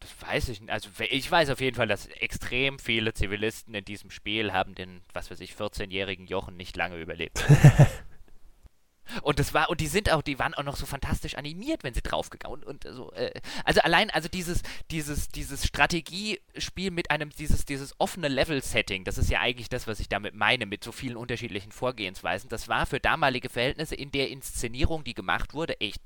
Das weiß ich nicht. Also ich weiß auf jeden Fall, dass extrem viele Zivilisten in diesem Spiel haben den, was weiß ich, 14-jährigen Jochen nicht lange überlebt. Und das war, und die sind auch, die waren auch noch so fantastisch animiert, wenn sie draufgegangen und, und so. Äh, also allein, also dieses, dieses, dieses Strategiespiel mit einem, dieses, dieses offene Level-Setting, das ist ja eigentlich das, was ich damit meine, mit so vielen unterschiedlichen Vorgehensweisen. Das war für damalige Verhältnisse in der Inszenierung, die gemacht wurde, echt,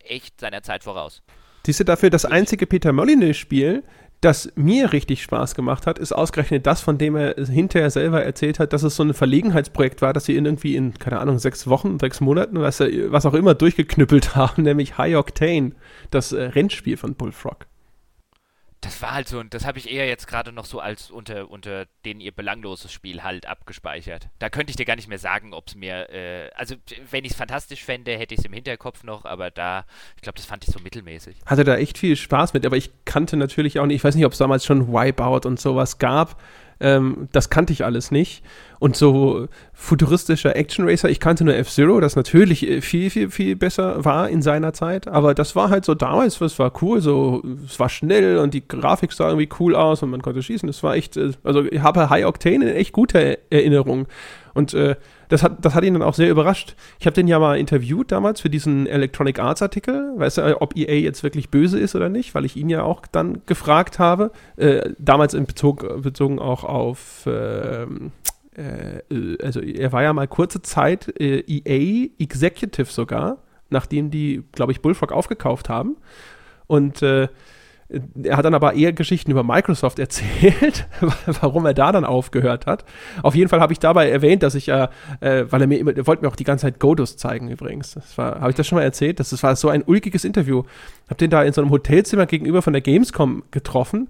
echt seiner Zeit voraus. Siehst du dafür, das einzige Peter Molyneux-Spiel, das mir richtig Spaß gemacht hat, ist ausgerechnet das, von dem er hinterher selber erzählt hat, dass es so ein Verlegenheitsprojekt war, dass sie ihn irgendwie in, keine Ahnung, sechs Wochen, sechs Monaten, was, was auch immer, durchgeknüppelt haben, nämlich High Octane, das äh, Rennspiel von Bullfrog das war halt so, und das habe ich eher jetzt gerade noch so als unter, unter den ihr belangloses Spiel halt abgespeichert. Da könnte ich dir gar nicht mehr sagen, ob es mir, äh, also wenn ich es fantastisch fände, hätte ich es im Hinterkopf noch, aber da, ich glaube, das fand ich so mittelmäßig. Hatte da echt viel Spaß mit, aber ich kannte natürlich auch nicht, ich weiß nicht, ob es damals schon Wipeout und sowas gab. Ähm, das kannte ich alles nicht. Und so futuristischer Action Racer, ich kannte nur F-Zero, das natürlich äh, viel, viel, viel besser war in seiner Zeit. Aber das war halt so damals, es war cool, so, es war schnell und die Grafik sah irgendwie cool aus und man konnte schießen. Das war echt, äh, also ich habe High Octane in echt guter Erinnerung. Und äh, das, hat, das hat ihn dann auch sehr überrascht. Ich habe den ja mal interviewt damals für diesen Electronic Arts Artikel. Weißt du, ob EA jetzt wirklich böse ist oder nicht, weil ich ihn ja auch dann gefragt habe. Äh, damals in Bezug, bezogen auch auf. Ähm, äh, also, er war ja mal kurze Zeit äh, EA Executive sogar, nachdem die, glaube ich, Bullfrog aufgekauft haben. Und äh, er hat dann aber eher Geschichten über Microsoft erzählt, warum er da dann aufgehört hat. Auf jeden Fall habe ich dabei erwähnt, dass ich ja, äh, weil er mir immer, er wollte mir auch die ganze Zeit Godus zeigen übrigens. Das war, habe ich das schon mal erzählt? Das, das war so ein ulkiges Interview. Habe den da in so einem Hotelzimmer gegenüber von der Gamescom getroffen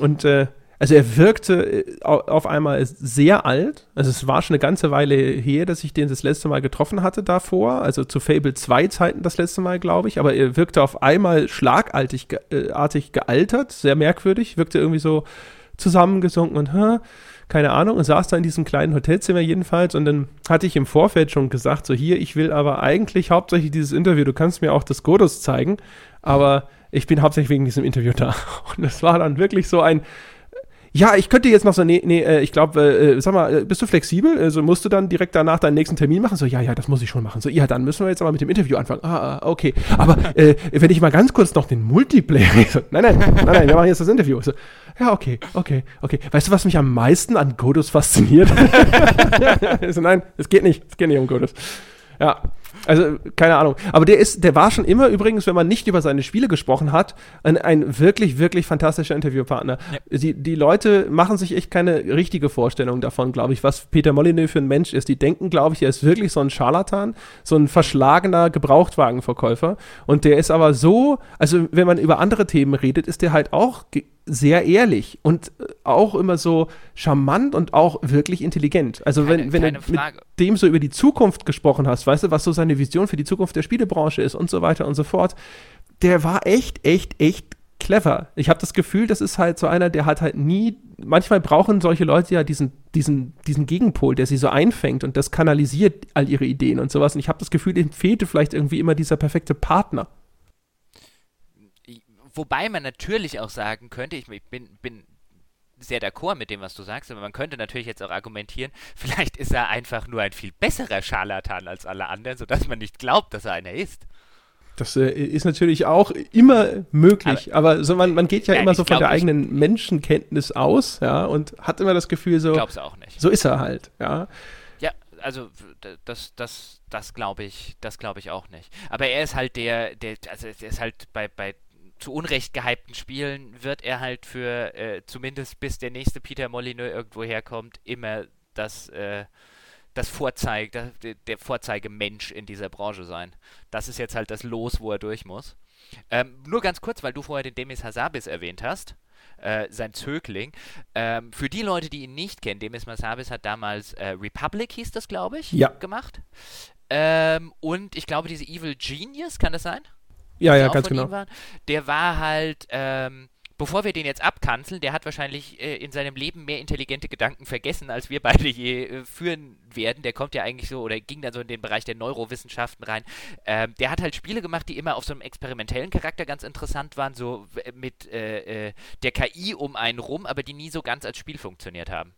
und äh, also er wirkte äh, auf einmal sehr alt. Also es war schon eine ganze Weile her, dass ich den das letzte Mal getroffen hatte davor. Also zu Fable 2 Zeiten das letzte Mal, glaube ich. Aber er wirkte auf einmal schlagartig äh, artig gealtert, sehr merkwürdig. Wirkte irgendwie so zusammengesunken und hä, keine Ahnung. Und saß da in diesem kleinen Hotelzimmer jedenfalls. Und dann hatte ich im Vorfeld schon gesagt, so hier, ich will aber eigentlich hauptsächlich dieses Interview. Du kannst mir auch das Godus zeigen. Aber ich bin hauptsächlich wegen diesem Interview da. Und es war dann wirklich so ein ja, ich könnte jetzt noch so, nee, nee, äh, ich glaube, äh, äh, sag mal, äh, bist du flexibel? Also musst du dann direkt danach deinen nächsten Termin machen? So, ja, ja, das muss ich schon machen. So, ja, dann müssen wir jetzt aber mit dem Interview anfangen. Ah, ah okay. Aber äh, wenn ich mal ganz kurz noch den Multiplayer. So, nein, nein, nein, nein, wir machen jetzt das Interview. So, ja, okay, okay, okay. Weißt du, was mich am meisten an Godus fasziniert? so, nein, es geht nicht, es geht nicht um Godus. Ja, also, keine Ahnung. Aber der ist, der war schon immer übrigens, wenn man nicht über seine Spiele gesprochen hat, ein, ein wirklich, wirklich fantastischer Interviewpartner. Ja. Die, die Leute machen sich echt keine richtige Vorstellung davon, glaube ich, was Peter Molyneux für ein Mensch ist. Die denken, glaube ich, er ist wirklich so ein Scharlatan, so ein verschlagener Gebrauchtwagenverkäufer. Und der ist aber so, also wenn man über andere Themen redet, ist der halt auch sehr ehrlich und äh, auch immer so charmant und auch wirklich intelligent. Also keine, wenn, wenn du mit dem so über die Zukunft gesprochen hast, weißt du, was so seine Vision für die Zukunft der Spielebranche ist und so weiter und so fort, der war echt, echt, echt clever. Ich habe das Gefühl, das ist halt so einer, der hat halt nie, manchmal brauchen solche Leute ja diesen, diesen, diesen Gegenpol, der sie so einfängt und das kanalisiert all ihre Ideen und sowas. Und ich habe das Gefühl, dem fehlte vielleicht irgendwie immer dieser perfekte Partner. Wobei man natürlich auch sagen könnte, ich bin, bin sehr d'accord mit dem, was du sagst, aber man könnte natürlich jetzt auch argumentieren, vielleicht ist er einfach nur ein viel besserer Scharlatan als alle anderen, sodass man nicht glaubt, dass er einer ist. Das äh, ist natürlich auch immer möglich, aber, aber so man, man geht ja nein, immer so von der eigenen Menschenkenntnis aus, ja, und hat immer das Gefühl so, glaub's auch nicht. so ist er halt, ja. Ja, also das, das, das glaube ich, das glaube ich auch nicht. Aber er ist halt der, der, also er ist halt bei, bei zu Unrecht gehypten Spielen wird er halt für, äh, zumindest bis der nächste Peter Molyneux irgendwo herkommt, immer das, äh, das Vorzeige, der, der Vorzeigemensch in dieser Branche sein. Das ist jetzt halt das Los, wo er durch muss. Ähm, nur ganz kurz, weil du vorher den Demis Hassabis erwähnt hast. Äh, sein Zögling. Ähm, für die Leute, die ihn nicht kennen, Demis Hassabis hat damals äh, Republic, hieß das, glaube ich, ja. gemacht. Ähm, und ich glaube, diese Evil Genius, kann das sein? Ja, ja, ganz genau. Waren, der war halt, ähm, bevor wir den jetzt abkanzeln, der hat wahrscheinlich äh, in seinem Leben mehr intelligente Gedanken vergessen, als wir beide je äh, führen werden. Der kommt ja eigentlich so oder ging dann so in den Bereich der Neurowissenschaften rein. Ähm, der hat halt Spiele gemacht, die immer auf so einem experimentellen Charakter ganz interessant waren, so mit äh, äh, der KI um einen rum, aber die nie so ganz als Spiel funktioniert haben.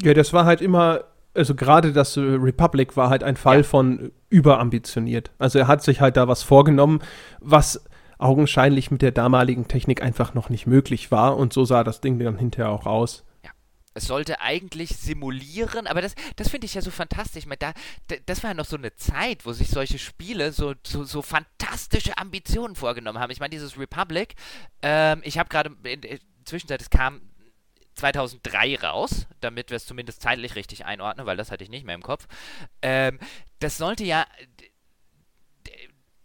Ja, das war halt immer also gerade das Republic war halt ein Fall ja. von überambitioniert. Also er hat sich halt da was vorgenommen, was augenscheinlich mit der damaligen Technik einfach noch nicht möglich war und so sah das Ding dann hinterher auch aus. Ja. Es sollte eigentlich simulieren, aber das, das finde ich ja so fantastisch. Da, das war ja noch so eine Zeit, wo sich solche Spiele so, so, so fantastische Ambitionen vorgenommen haben. Ich meine, dieses Republic, ähm, ich habe gerade in der Zwischenzeit, es kam 2003 raus, damit wir es zumindest zeitlich richtig einordnen, weil das hatte ich nicht mehr im Kopf. Ähm, das sollte ja.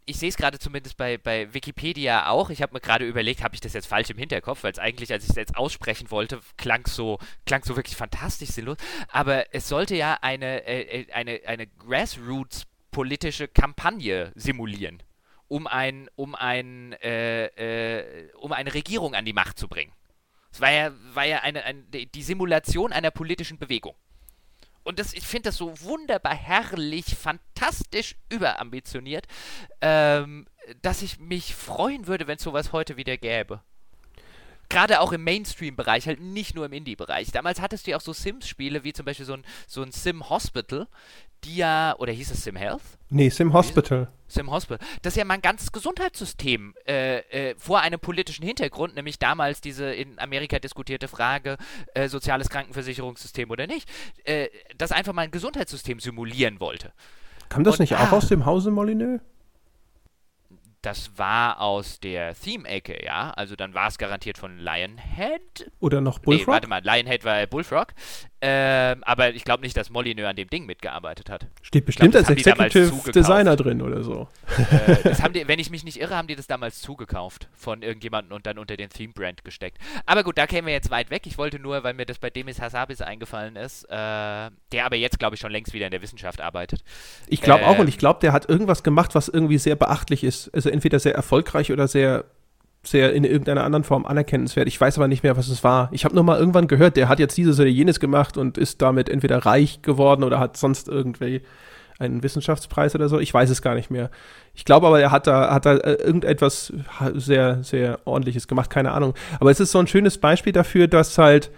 Ich sehe es gerade zumindest bei, bei Wikipedia auch. Ich habe mir gerade überlegt, habe ich das jetzt falsch im Hinterkopf, weil es eigentlich, als ich es jetzt aussprechen wollte, klang so, klang so wirklich fantastisch sinnlos. Aber es sollte ja eine, äh, äh eine, eine Grassroots-politische Kampagne simulieren, um, ein, um, ein, äh, äh, um eine Regierung an die Macht zu bringen. Es war ja, war ja eine, eine, die Simulation einer politischen Bewegung. Und das, ich finde das so wunderbar herrlich, fantastisch überambitioniert, ähm, dass ich mich freuen würde, wenn es sowas heute wieder gäbe. Gerade auch im Mainstream-Bereich, halt nicht nur im Indie-Bereich. Damals hattest du ja auch so Sims-Spiele wie zum Beispiel so ein, so ein Sim Hospital, die ja, oder hieß es Sim Health? Nee, Sim Hospital. Sim Hospital. Das ja mein ganzes Gesundheitssystem äh, äh, vor einem politischen Hintergrund, nämlich damals diese in Amerika diskutierte Frage, äh, soziales Krankenversicherungssystem oder nicht, äh, das einfach mal ein Gesundheitssystem simulieren wollte. Kam das Und, nicht auch ah, aus dem Hause Molyneux? Das war aus der Theme-Ecke, ja. Also dann war es garantiert von Lionhead. Oder noch Bullfrog? Nee, warte mal, Lionhead war Bullfrog. Ähm, aber ich glaube nicht, dass Molyneux an dem Ding mitgearbeitet hat. Steht bestimmt glaub, als Executive Designer drin oder so. Äh, die, wenn ich mich nicht irre, haben die das damals zugekauft von irgendjemandem und dann unter den Theme-Brand gesteckt. Aber gut, da kämen wir jetzt weit weg. Ich wollte nur, weil mir das bei Demis Hassabis eingefallen ist, äh, der aber jetzt, glaube ich, schon längst wieder in der Wissenschaft arbeitet. Ich glaube äh, auch und ich glaube, der hat irgendwas gemacht, was irgendwie sehr beachtlich ist. Also entweder sehr erfolgreich oder sehr sehr in irgendeiner anderen Form anerkennenswert. Ich weiß aber nicht mehr, was es war. Ich habe nur mal irgendwann gehört, der hat jetzt dieses oder jenes gemacht und ist damit entweder reich geworden oder hat sonst irgendwie einen Wissenschaftspreis oder so. Ich weiß es gar nicht mehr. Ich glaube aber, er hat da, hat da äh, irgendetwas sehr, sehr ordentliches gemacht, keine Ahnung. Aber es ist so ein schönes Beispiel dafür, dass halt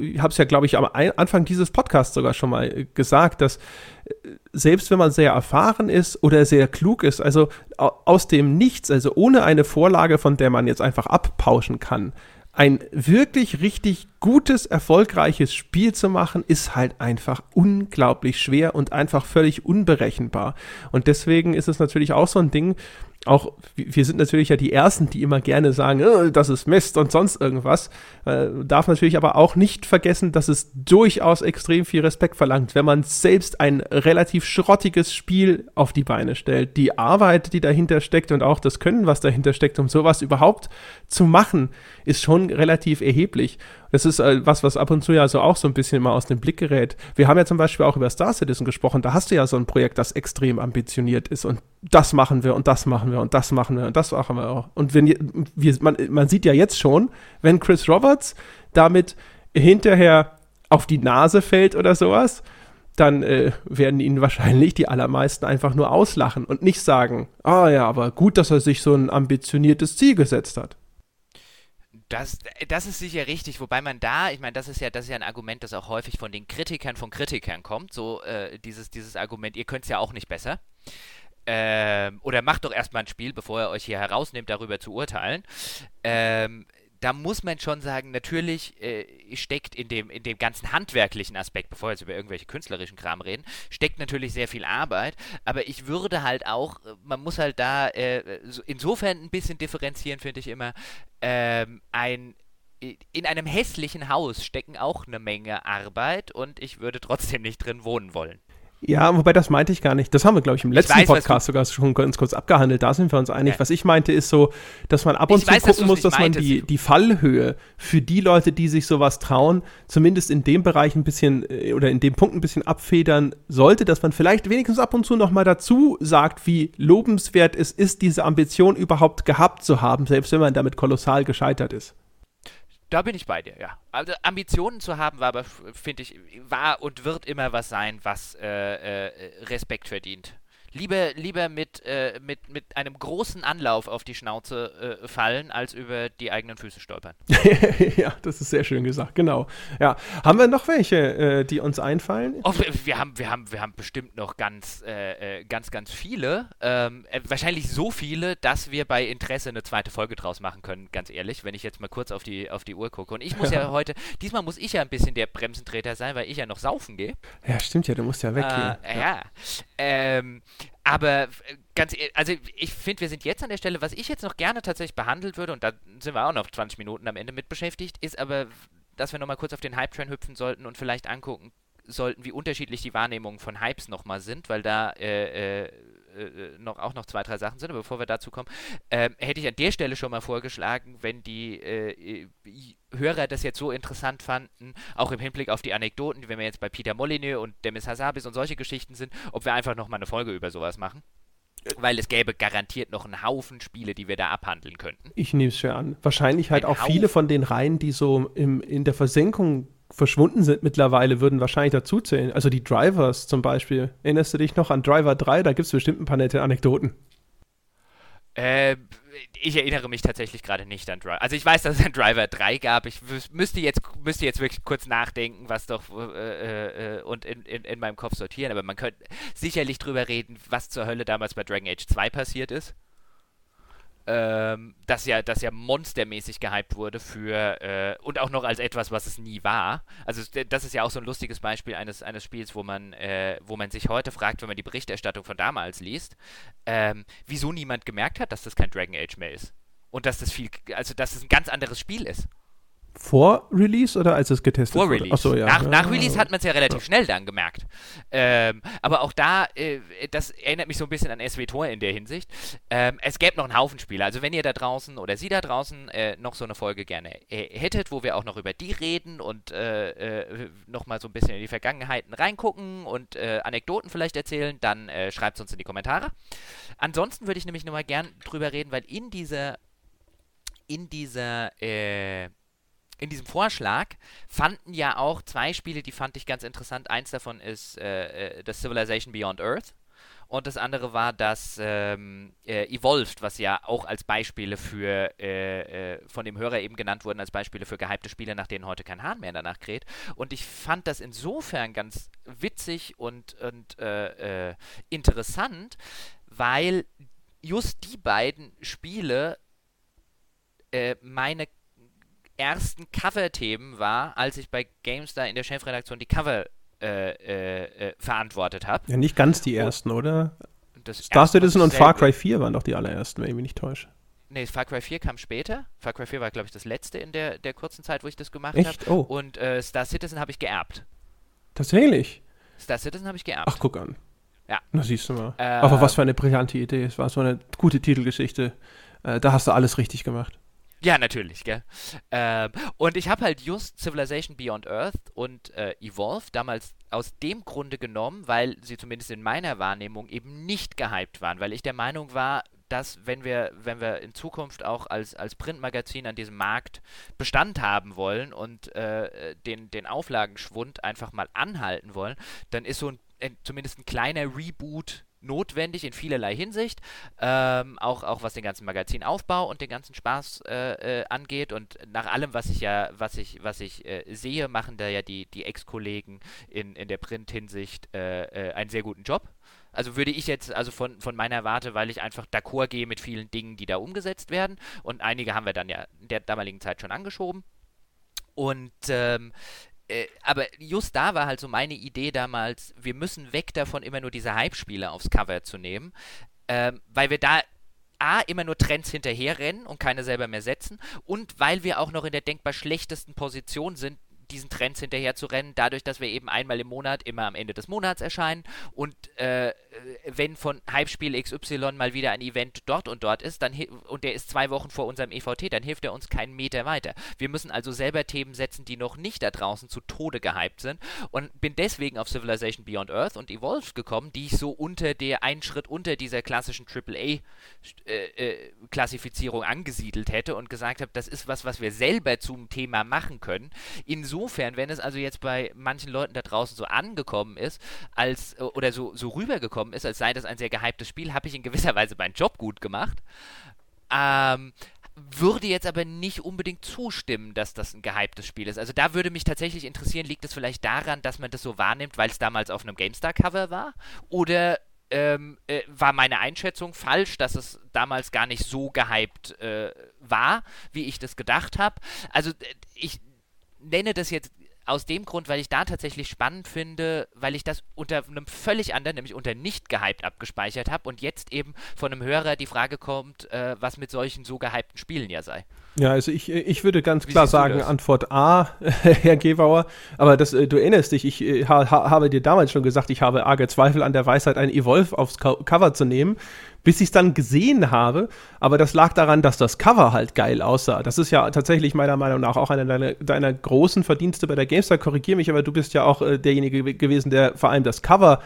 ich habe es ja, glaube ich, am Anfang dieses Podcasts sogar schon mal äh, gesagt, dass äh, selbst wenn man sehr erfahren ist oder sehr klug ist, also aus dem Nichts, also ohne eine Vorlage, von der man jetzt einfach abpauschen kann, ein wirklich richtig gutes, erfolgreiches Spiel zu machen, ist halt einfach unglaublich schwer und einfach völlig unberechenbar. Und deswegen ist es natürlich auch so ein Ding, auch wir sind natürlich ja die Ersten, die immer gerne sagen, äh, das ist Mist und sonst irgendwas. Äh, darf natürlich aber auch nicht vergessen, dass es durchaus extrem viel Respekt verlangt, wenn man selbst ein relativ schrottiges Spiel auf die Beine stellt. Die Arbeit, die dahinter steckt und auch das Können, was dahinter steckt, um sowas überhaupt zu machen, ist schon relativ erheblich. Das ist äh, was, was ab und zu ja so auch so ein bisschen mal aus dem Blick gerät. Wir haben ja zum Beispiel auch über Star Citizen gesprochen. Da hast du ja so ein Projekt, das extrem ambitioniert ist und das machen wir und das machen wir und das machen wir und das machen wir auch. Und wenn wir, man, man sieht ja jetzt schon, wenn Chris Roberts damit hinterher auf die Nase fällt oder sowas, dann äh, werden ihn wahrscheinlich die allermeisten einfach nur auslachen und nicht sagen, ah ja, aber gut, dass er sich so ein ambitioniertes Ziel gesetzt hat. Das, das ist sicher richtig, wobei man da, ich meine, das ist ja, das ist ja ein Argument, das auch häufig von den Kritikern von Kritikern kommt. So äh, dieses, dieses Argument, ihr könnt es ja auch nicht besser. Ähm, oder macht doch erstmal ein Spiel, bevor ihr euch hier herausnehmt, darüber zu urteilen. Ähm, da muss man schon sagen, natürlich äh, steckt in dem, in dem ganzen handwerklichen Aspekt, bevor wir jetzt über irgendwelche künstlerischen Kram reden, steckt natürlich sehr viel Arbeit. Aber ich würde halt auch, man muss halt da äh, insofern ein bisschen differenzieren, finde ich immer, ähm, ein in einem hässlichen Haus stecken auch eine Menge Arbeit und ich würde trotzdem nicht drin wohnen wollen. Ja, wobei das meinte ich gar nicht. Das haben wir, glaube ich, im letzten weiß, Podcast sogar schon ganz kurz abgehandelt. Da sind wir uns einig. Ja. Was ich meinte, ist so, dass man ab und ich zu weiß, gucken muss, dass man die, die Fallhöhe für die Leute, die sich sowas trauen, zumindest in dem Bereich ein bisschen äh, oder in dem Punkt ein bisschen abfedern sollte, dass man vielleicht wenigstens ab und zu nochmal dazu sagt, wie lobenswert es ist, diese Ambition überhaupt gehabt zu haben, selbst wenn man damit kolossal gescheitert ist. Da bin ich bei dir, ja. Also Ambitionen zu haben, war aber, finde ich, war und wird immer was sein, was äh, äh, Respekt verdient lieber, lieber mit, äh, mit, mit einem großen Anlauf auf die Schnauze äh, fallen, als über die eigenen Füße stolpern. ja, das ist sehr schön gesagt, genau. Ja. Haben wir noch welche, äh, die uns einfallen? Oh, wir, haben, wir, haben, wir haben bestimmt noch ganz, äh, äh, ganz, ganz viele. Ähm, äh, wahrscheinlich so viele, dass wir bei Interesse eine zweite Folge draus machen können, ganz ehrlich, wenn ich jetzt mal kurz auf die, auf die Uhr gucke. Und ich muss ja, ja heute, diesmal muss ich ja ein bisschen der Bremsentreter sein, weil ich ja noch saufen gehe. Ja, stimmt ja, du musst ja weggehen. ja. ja. Ähm, aber ganz e-, also ich finde, wir sind jetzt an der Stelle, was ich jetzt noch gerne tatsächlich behandelt würde, und da sind wir auch noch 20 Minuten am Ende mit beschäftigt, ist aber, dass wir nochmal kurz auf den Hype-Train hüpfen sollten und vielleicht angucken sollten, wie unterschiedlich die Wahrnehmungen von Hypes nochmal sind, weil da äh, äh, äh, noch, auch noch zwei, drei Sachen sind, aber bevor wir dazu kommen, äh, hätte ich an der Stelle schon mal vorgeschlagen, wenn die äh, Hörer das jetzt so interessant fanden, auch im Hinblick auf die Anekdoten, wenn wir jetzt bei Peter Molyneux und Demis Hassabis und solche Geschichten sind, ob wir einfach nochmal eine Folge über sowas machen. Weil es gäbe garantiert noch einen Haufen Spiele, die wir da abhandeln könnten. Ich nehme es schwer an. Wahrscheinlich halt Ein auch Haufen. viele von den Reihen, die so im, in der Versenkung verschwunden sind mittlerweile, würden wahrscheinlich dazuzählen. Also die Drivers zum Beispiel. Erinnerst du dich noch an Driver 3? Da gibt es bestimmt ein paar nette Anekdoten. Äh, ich erinnere mich tatsächlich gerade nicht an Driver. Also ich weiß, dass es ein Driver 3 gab. Ich müsste jetzt, müsste jetzt wirklich kurz nachdenken, was doch äh, äh, und in, in, in meinem Kopf sortieren. Aber man könnte sicherlich drüber reden, was zur Hölle damals bei Dragon Age 2 passiert ist ähm, das ja, das ja monstermäßig gehypt wurde für äh, und auch noch als etwas, was es nie war. Also das ist ja auch so ein lustiges Beispiel eines, eines Spiels, wo man, äh, wo man sich heute fragt, wenn man die Berichterstattung von damals liest, ähm, wieso niemand gemerkt hat, dass das kein Dragon Age mehr ist. Und dass das viel, also dass es ein ganz anderes Spiel ist. Vor Release oder als es getestet vor wurde? Release. Achso, ja. nach, nach Release hat man es ja relativ Ja. schnell dann gemerkt. Ähm, aber auch da, äh, das erinnert mich so ein bisschen an SWTOR in der Hinsicht. Ähm, es gäbe noch einen Haufen Spiele. Also wenn ihr da draußen oder Sie da draußen äh, noch so eine Folge gerne äh, hättet, wo wir auch noch über die reden und äh, äh, nochmal so ein bisschen in die Vergangenheiten reingucken und äh, Anekdoten vielleicht erzählen, dann äh, schreibt es uns in die Kommentare. Ansonsten würde ich nämlich nochmal gern drüber reden, weil in dieser in dieser äh, in diesem Vorschlag fanden ja auch zwei Spiele, die fand ich ganz interessant. Eins davon ist äh, äh, das Civilization Beyond Earth. Und das andere war das ähm, äh, Evolved, was ja auch als Beispiele für, äh, äh, von dem Hörer eben genannt wurden, als Beispiele für gehypte Spiele, nach denen heute kein Hahn mehr danach kräht. Und ich fand das insofern ganz witzig und, und äh, äh, interessant, weil just die beiden Spiele meine ersten Cover-Themen war, als ich bei GameStar in der Chefredaktion die Cover äh, äh, äh, verantwortet habe. Ja, nicht ganz die ersten, oder? Das Star Citizen ich und Far Cry 4 waren doch die allerersten, wenn ich mich nicht täusche. Nee, Far Cry 4 kam später. Far Cry 4 war, glaube ich, das letzte in der, der kurzen Zeit, wo ich das gemacht habe. Oh, Und äh, Star Citizen habe ich geerbt. tatsächlich. Star Citizen habe ich geerbt. Ach, guck an. Ja. Na, siehst du mal. Äh, Aber was für eine brillante Idee. Es war so eine gute Titelgeschichte. Äh, da hast du alles richtig gemacht. Ja, natürlich, gell. Ähm, und ich habe halt just Civilization Beyond Earth und äh, Evolve damals aus dem Grunde genommen, weil sie zumindest in meiner Wahrnehmung eben nicht gehypt waren, weil ich der Meinung war, dass wenn wir, wenn wir in Zukunft auch als, als Printmagazin an diesem Markt Bestand haben wollen und äh, den, den Auflagenschwund einfach mal anhalten wollen, dann ist so ein, ein zumindest ein kleiner Reboot notwendig in vielerlei Hinsicht, ähm, auch, auch was den ganzen Magazinaufbau und den ganzen Spaß äh, äh, angeht. Und nach allem, was ich ja, was ich, was ich äh, sehe, machen da ja die, die Ex-Kollegen in, in der Print-Hinsicht äh, äh, einen sehr guten Job. Also würde ich jetzt, also von, von meiner Warte, weil ich einfach d'accord gehe mit vielen Dingen, die da umgesetzt werden. Und einige haben wir dann ja in der damaligen Zeit schon angeschoben. Und ähm, äh, aber just da war halt so meine Idee damals, wir müssen weg davon, immer nur diese Hype-Spiele aufs Cover zu nehmen, ähm, weil wir da A, immer nur Trends hinterherrennen und keine selber mehr setzen und weil wir auch noch in der denkbar schlechtesten Position sind, diesen Trends hinterher zu rennen, dadurch, dass wir eben einmal im Monat immer am Ende des Monats erscheinen und äh, wenn von Hype-Spiel XY mal wieder ein Event dort und dort ist, dann und der ist zwei Wochen vor unserem EVT, dann hilft er uns keinen Meter weiter. Wir müssen also selber Themen setzen, die noch nicht da draußen zu Tode gehypt sind und bin deswegen auf Civilization Beyond Earth und Evolved gekommen, die ich so unter der einen Schritt unter dieser klassischen AAA äh, äh, Klassifizierung angesiedelt hätte und gesagt habe, das ist was, was wir selber zum Thema machen können. Insofern, wenn es also jetzt bei manchen Leuten da draußen so angekommen ist, als äh, oder so, so rübergekommen ist, als sei das ein sehr gehyptes Spiel, habe ich in gewisser Weise meinen Job gut gemacht. Ähm, würde jetzt aber nicht unbedingt zustimmen, dass das ein gehyptes Spiel ist. Also da würde mich tatsächlich interessieren, liegt es vielleicht daran, dass man das so wahrnimmt, weil es damals auf einem GameStar-Cover war? Oder ähm, äh, war meine Einschätzung falsch, dass es damals gar nicht so gehypt äh, war, wie ich das gedacht habe? Also ich nenne das jetzt aus dem Grund, weil ich da tatsächlich spannend finde, weil ich das unter einem völlig anderen, nämlich unter nicht gehypt abgespeichert habe und jetzt eben von einem Hörer die Frage kommt, äh, was mit solchen so gehypten Spielen ja sei. Ja, also ich, ich würde ganz Wie klar sagen? Antwort A, Herr Gebauer. Aber das, äh, du erinnerst dich, ich äh, ha, ha, habe dir damals schon gesagt, ich habe arge Zweifel an der Weisheit, ein Evolve aufs Co Cover zu nehmen, bis ich es dann gesehen habe. Aber das lag daran, dass das Cover halt geil aussah. Das ist ja tatsächlich meiner Meinung nach auch einer deiner, deiner großen Verdienste bei der GameStar. Korrigier mich, aber du bist ja auch äh, derjenige gew- gewesen, der vor allem das Cover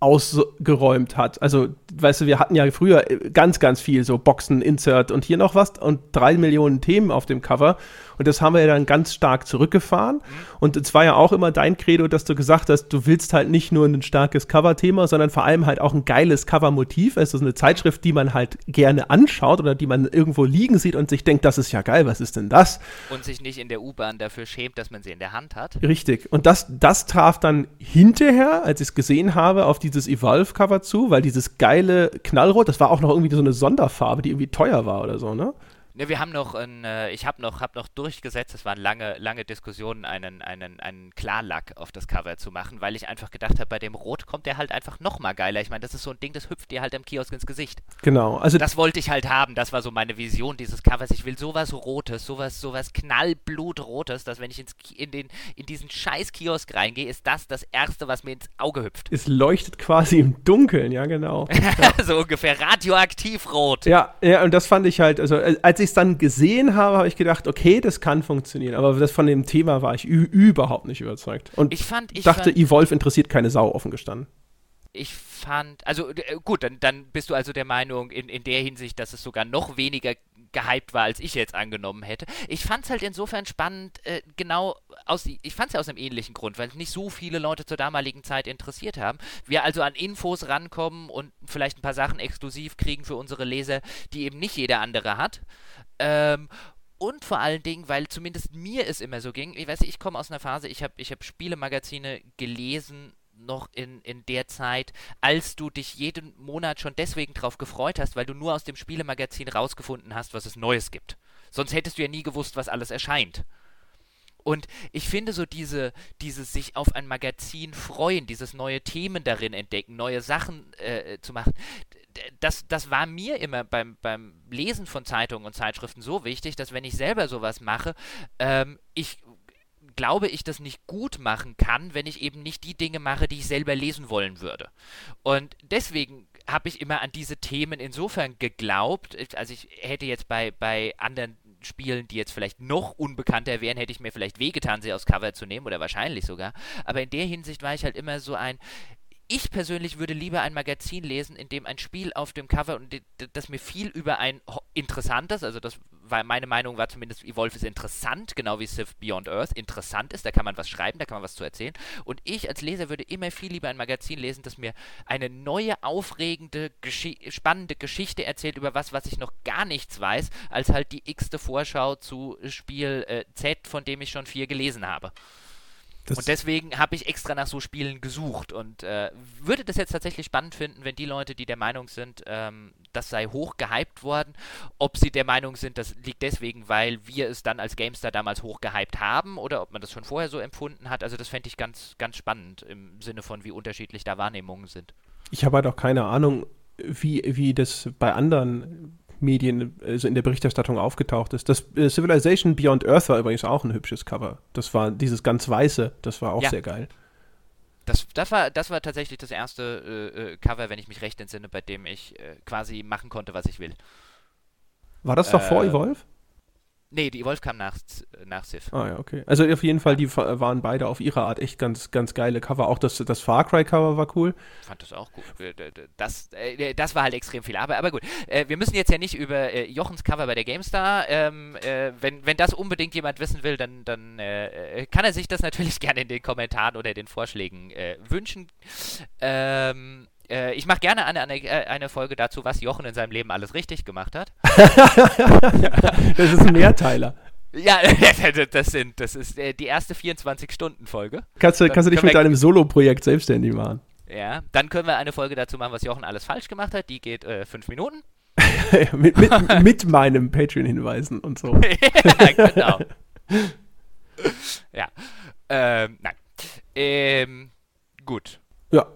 ausgeräumt hat. Also, weißt du, wir hatten ja früher äh, ganz, ganz viel so Boxen, Insert und hier noch was und drei Millionen Themen auf dem Cover. Und das haben wir ja dann ganz stark zurückgefahren. Und es war ja auch immer dein Credo, dass du gesagt hast, du willst halt nicht nur ein starkes Cover-Thema, sondern vor allem halt auch ein geiles Cover-Motiv. Es ist eine Zeitschrift, die man halt gerne anschaut oder die man irgendwo liegen sieht und sich denkt, das ist ja geil, was ist denn das? Und sich nicht in der U-Bahn dafür schämt, dass man sie in der Hand hat. Richtig. Und das, das traf dann hinterher, als ich es gesehen habe, auf dieses Evolve-Cover zu, weil dieses geile Knallrot, das war auch noch irgendwie so eine Sonderfarbe, die irgendwie teuer war oder so, ne? Ne, wir haben noch, ein, äh, ich habe noch, hab noch durchgesetzt, es waren lange, lange Diskussionen, einen, einen, einen Klarlack auf das Cover zu machen, weil ich einfach gedacht habe, bei dem Rot kommt der halt einfach noch mal geiler. Ich meine, das ist so ein Ding, das hüpft dir halt im Kiosk ins Gesicht. Genau. Also das wollte ich halt haben, das war so meine Vision dieses Covers. Ich will sowas Rotes, sowas, sowas Knallblutrotes, dass wenn ich ins, in, den, in diesen scheiß Kiosk reingehe, ist das das Erste, was mir ins Auge hüpft. Es leuchtet quasi im Dunkeln, ja genau. Ja. so ungefähr radioaktiv rot. Ja, ja, und das fand ich halt, also äh, als ich es dann gesehen habe, habe ich gedacht, okay, das kann funktionieren. Aber das von dem Thema war ich überhaupt nicht überzeugt. Und ich fand, ich dachte, fand, Evolve interessiert keine Sau, offen gestanden. Ich fand, also äh, gut, dann, dann bist du also der Meinung in, in der Hinsicht, dass es sogar noch weniger gehypt war, als ich jetzt angenommen hätte. Ich fand es halt insofern spannend, äh, genau aus, ich fand es ja aus einem ähnlichen Grund, weil nicht so viele Leute zur damaligen Zeit interessiert haben. Wir also an Infos rankommen und vielleicht ein paar Sachen exklusiv kriegen für unsere Leser, die eben nicht jeder andere hat. Ähm, und vor allen Dingen, weil zumindest mir es immer so ging, ich weiß, ich komme aus einer Phase, ich habe ich hab Spielemagazine gelesen, noch in, in der Zeit, als du dich jeden Monat schon deswegen drauf gefreut hast, weil du nur aus dem Spielemagazin rausgefunden hast, was es Neues gibt. Sonst hättest du ja nie gewusst, was alles erscheint. Und ich finde so diese, dieses sich auf ein Magazin freuen, dieses neue Themen darin entdecken, neue Sachen äh, zu machen, das, das war mir immer beim, beim Lesen von Zeitungen und Zeitschriften so wichtig, dass wenn ich selber sowas mache, ähm, ich glaube ich, das nicht gut machen kann, wenn ich eben nicht die Dinge mache, die ich selber lesen wollen würde. Und deswegen habe ich immer an diese Themen insofern geglaubt, also ich hätte jetzt bei, bei anderen Spielen, die jetzt vielleicht noch unbekannter wären, hätte ich mir vielleicht wehgetan, sie aufs Cover zu nehmen oder wahrscheinlich sogar. Aber in der Hinsicht war ich halt immer so ein, ich persönlich würde lieber ein Magazin lesen, in dem ein Spiel auf dem Cover und das mir viel über ein interessantes, also das war meine Meinung war zumindest, Evolve ist interessant, genau wie Civ Beyond Earth interessant ist, da kann man was schreiben, da kann man was zu erzählen. Und ich als Leser würde immer viel lieber ein Magazin lesen, das mir eine neue, aufregende, geschi spannende Geschichte erzählt über was, was ich noch gar nichts weiß, als halt die x-te Vorschau zu Spiel äh, Z, von dem ich schon vier gelesen habe. Das und deswegen habe ich extra nach so Spielen gesucht und äh, würde das jetzt tatsächlich spannend finden, wenn die Leute, die der Meinung sind, ähm, das sei hoch gehypt worden, ob sie der Meinung sind, das liegt deswegen, weil wir es dann als GameStar damals hoch gehypt haben oder ob man das schon vorher so empfunden hat. Also das fände ich ganz, ganz spannend im Sinne von, wie unterschiedlich da Wahrnehmungen sind. Ich habe halt auch keine Ahnung, wie, wie das bei anderen Medien, also in der Berichterstattung aufgetaucht ist. Das äh, Civilization Beyond Earth war übrigens auch ein hübsches Cover. Das war dieses ganz weiße, das war auch ja. sehr geil. Das, das, war, das war tatsächlich das erste äh, äh, Cover, wenn ich mich recht entsinne, bei dem ich äh, quasi machen konnte, was ich will. War das doch vor Evolve? Nee, die Evolve kam nach, nach Civ. Ah ja, okay. Also auf jeden Fall, die waren beide auf ihre Art echt ganz, ganz geile Cover. Auch das, das Far Cry Cover war cool. Ich fand das auch gut. Das, äh, das war halt extrem viel Arbeit. Aber gut, äh, wir müssen jetzt ja nicht über äh, Jochens Cover bei der GameStar. Ähm, wenn, wenn das unbedingt jemand wissen will, dann, dann kann er sich das natürlich gerne in den Kommentaren oder den Vorschlägen wünschen. Ähm, äh, ich mache gerne eine, eine, äh, eine, Folge dazu, was Jochen in seinem Leben alles richtig gemacht hat. das ist ein Mehrteiler. Ja, das sind, das ist äh, die erste 24-Stunden-Folge. Kannst du, kannst du dich mit deinem Solo-Projekt selbstständig machen? Ja, dann können wir eine Folge dazu machen, was Jochen alles falsch gemacht hat. Die geht äh, fünf Minuten. mit, mit, mit meinem Patreon-Hinweisen und so. ja, genau. ja. Ähm, nein. Ähm, gut. Ja,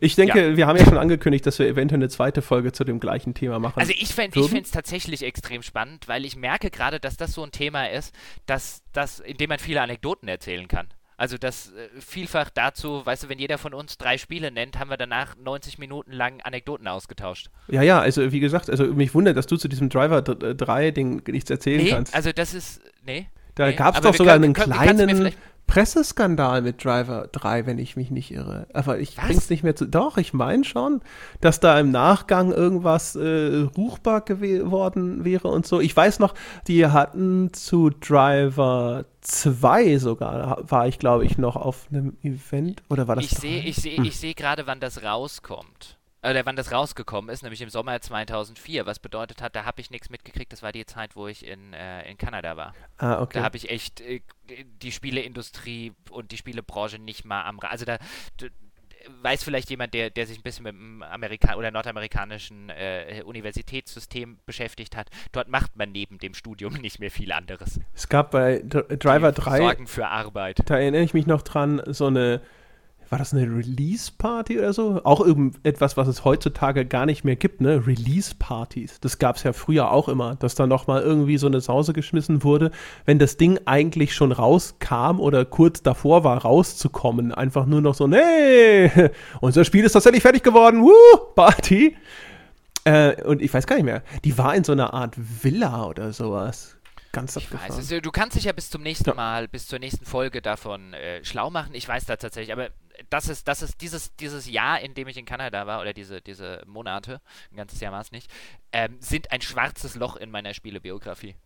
ich denke, ja. wir haben ja schon angekündigt, dass wir eventuell eine zweite Folge zu dem gleichen Thema machen. Also ich finde es tatsächlich extrem spannend, weil ich merke gerade, dass das so ein Thema ist, dass, dass, in dem man viele Anekdoten erzählen kann. Also das äh, vielfach dazu, weißt du, wenn jeder von uns drei Spiele nennt, haben wir danach 90 Minuten lang Anekdoten ausgetauscht. Ja, ja, also wie gesagt, also mich wundert, dass du zu diesem Driver 3-Ding nichts erzählen nee, kannst. Also das ist, nee. Da nee, gab es doch sogar können, einen kleinen Presseskandal mit Driver 3, wenn ich mich nicht irre. Aber ich Was? bring's nicht mehr zu. Doch, ich meine schon, dass da im Nachgang irgendwas äh, ruchbar geworden wäre und so. Ich weiß noch, die hatten zu Driver 2 sogar, war ich glaube ich noch auf einem Event oder war das? Ich sehe ich seh, hm. ich seh gerade, wann das rauskommt oder äh, wann das rausgekommen ist, nämlich im Sommer 2004, was bedeutet hat, da habe ich nichts mitgekriegt. Das war die Zeit, wo ich in, äh, in Kanada war. Ah, okay. Da habe ich echt äh, die Spieleindustrie und die Spielebranche nicht mal am. Also da, weiß vielleicht jemand, der, der sich ein bisschen mit dem Amerika oder nordamerikanischen äh, Universitätssystem beschäftigt hat. Dort macht man neben dem Studium nicht mehr viel anderes. Es gab bei Dr Driver Die 3, Sorgen für Arbeit. da erinnere ich mich noch dran, so eine, war das eine Release-Party oder so? Auch irgendetwas, was es heutzutage gar nicht mehr gibt, ne? Release-Partys. Das gab es ja früher auch immer, dass da nochmal irgendwie so eine Sause geschmissen wurde, wenn das Ding eigentlich schon rauskam oder kurz davor war, rauszukommen. Einfach nur noch so, nee, unser Spiel ist tatsächlich fertig geworden, wuh, Party. Äh, und ich weiß gar nicht mehr, die war in so einer Art Villa oder sowas. Ganz Ich weiß, abgefahren. also, du kannst dich ja bis zum nächsten Ja. Mal, bis zur nächsten Folge davon äh, schlau machen. Ich weiß da tatsächlich, aber das ist, das ist dieses, dieses Jahr, in dem ich in Kanada war, oder diese, diese Monate, ein ganzes Jahr war es nicht, ähm, sind ein schwarzes Loch in meiner Spielebiografie.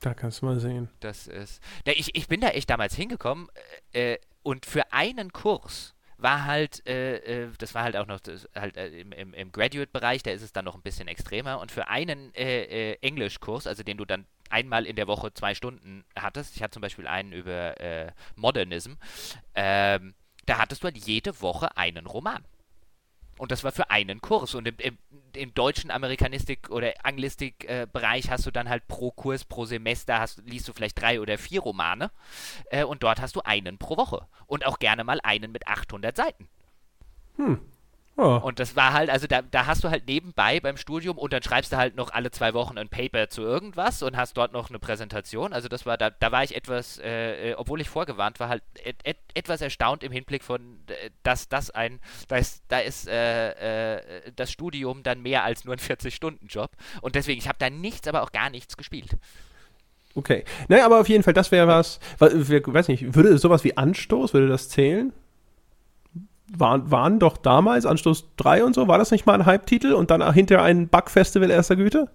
Da kannst du mal sehen. Das ist. Da, ich, ich bin da echt damals hingekommen äh, äh, und für einen Kurs war halt, äh, äh, das war halt auch noch das, halt äh, im, im, im Graduate-Bereich, da ist es dann noch ein bisschen extremer. Und für einen äh, äh, Englischkurs, also den du dann einmal in der Woche zwei Stunden hattest, ich hatte zum Beispiel einen über Modernism, ähm, da hattest du halt jede Woche einen Roman. Und das war für einen Kurs. Und im, im, im deutschen Amerikanistik- oder Anglistik-Bereich hast du dann halt pro Kurs, pro Semester hast, liest du vielleicht drei oder vier Romane. Äh, und dort hast du einen pro Woche. Und auch gerne mal einen mit 800 Seiten. Oh. Und das war halt, also da, da hast du halt nebenbei beim Studium und dann schreibst du halt noch alle zwei Wochen ein Paper zu irgendwas und hast dort noch eine Präsentation. Also das war, da, da war ich etwas, äh, äh, obwohl ich vorgewarnt war, halt et, et, etwas erstaunt im Hinblick von, äh, dass das ein, da ist, da ist äh, äh, das Studium dann mehr als nur ein 40-Stunden-Job. Und deswegen, ich habe da nichts, aber auch gar nichts gespielt. Okay. Naja, aber auf jeden Fall, das wäre was, weiß nicht, würde sowas wie Anstoß, würde das zählen? Waren, waren doch damals Anstoß 3 und so, war das nicht mal ein Hype-Titel und dann hinterher ein Bug-Festival erster Güte?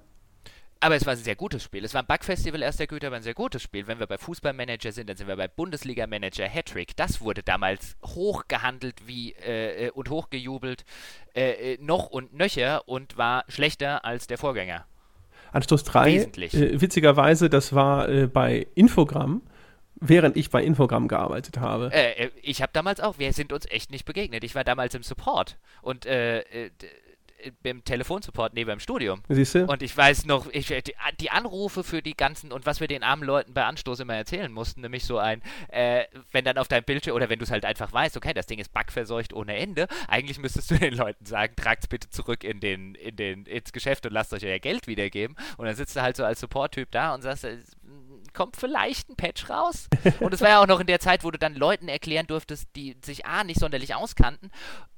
Aber es war ein sehr gutes Spiel. Es war ein Bugfestival erster Güte, aber ein sehr gutes Spiel. Wenn wir bei Fußballmanager sind, dann sind wir bei Bundesliga-Manager Hattrick. Das wurde damals hochgehandelt wie äh, äh, und hochgejubelt, äh, äh, noch und nöcher und war schlechter als der Vorgänger. Anstoß 3, Wesentlich. äh, witzigerweise, das war äh, bei Infogramm, während ich bei Infogramm gearbeitet habe. Äh, äh, ich habe damals auch, wir sind uns echt nicht begegnet. Ich war damals im Support und äh, äh, äh, beim Telefonsupport neben dem Studium. Siehst du? Und ich weiß noch, ich, die, Anrufe für die ganzen und was wir den armen Leuten bei Anstoß immer erzählen mussten, nämlich so ein, äh, wenn dann auf deinem Bildschirm oder wenn du es halt einfach weißt, okay, das Ding ist bugverseucht ohne Ende, eigentlich müsstest du den Leuten sagen, tragt's bitte zurück in den, in den, ins Geschäft und lasst euch euer Geld wiedergeben. Und dann sitzt du halt so als Support-Typ da und sagst, kommt vielleicht ein Patch raus. Und es war ja auch noch in der Zeit, wo du dann Leuten erklären durftest, die sich A, nicht sonderlich auskannten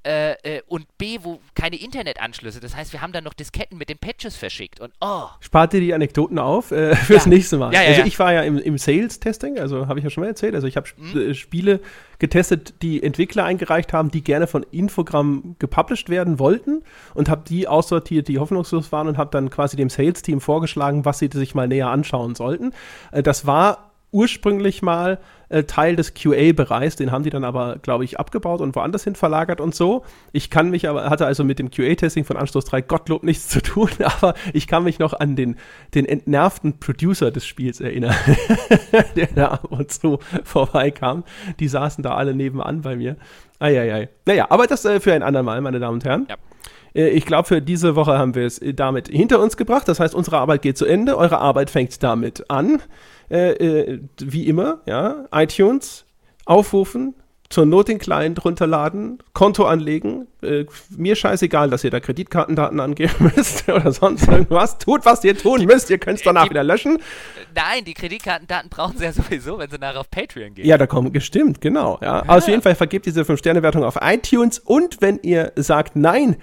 äh, äh, und B, wo keine Internetanschlüsse. Das heißt, wir haben dann noch Disketten mit den Patches verschickt und oh, Spart dir die Anekdoten auf äh, fürs Ja. nächste Mal. Ja, ja, also ich war ja im, im Sales-Testing, also habe ich ja schon mal erzählt. Also ich habe Sp Mhm. äh, Spiele getestet, die Entwickler eingereicht haben, die gerne von Infogramm gepublished werden wollten und habe die aussortiert, die hoffnungslos waren und habe dann quasi dem Sales-Team vorgeschlagen, was sie sich mal näher anschauen sollten. Äh, das war ursprünglich mal äh, Teil des QA-Bereichs, den haben die dann aber, glaube ich, abgebaut und woanders hin verlagert und so. Ich kann mich aber, hatte also mit dem QA-Testing von Anstoß 3 Gottlob nichts zu tun, aber ich kann mich noch an den, den entnervten Producer des Spiels erinnern, der da ab und zu vorbeikam. Die saßen da alle nebenan bei mir. Eieiei. Naja, aber das äh, für ein andermal, meine Damen und Herren. Ja. Äh, Ich glaube, für diese Woche haben wir es äh, damit hinter uns gebracht. Das heißt, unsere Arbeit geht zu Ende. Eure Arbeit fängt damit an. Äh, äh, wie immer, ja. iTunes aufrufen, zur Not den Client runterladen, Konto anlegen. Äh, mir scheißegal, dass ihr da Kreditkartendaten angeben müsst oder sonst irgendwas. Tut, was ihr tun müsst. Ihr könnt es danach Die- wieder löschen. nein, die Kreditkartendaten brauchen sie ja sowieso, wenn sie nachher auf Patreon gehen. Ja, da kommen gestimmt, genau. Ja. Aber Auf jeden Fall vergebt diese 5-Sterne-Wertung auf iTunes und wenn ihr sagt, nein,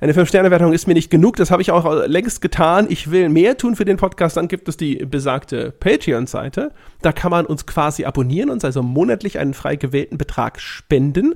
eine 5-Sterne-Wertung ist mir nicht genug, das habe ich auch längst getan, ich will mehr tun für den Podcast, dann gibt es die besagte Patreon-Seite. Da kann man uns quasi abonnieren, uns also monatlich einen frei gewählten Betrag spenden.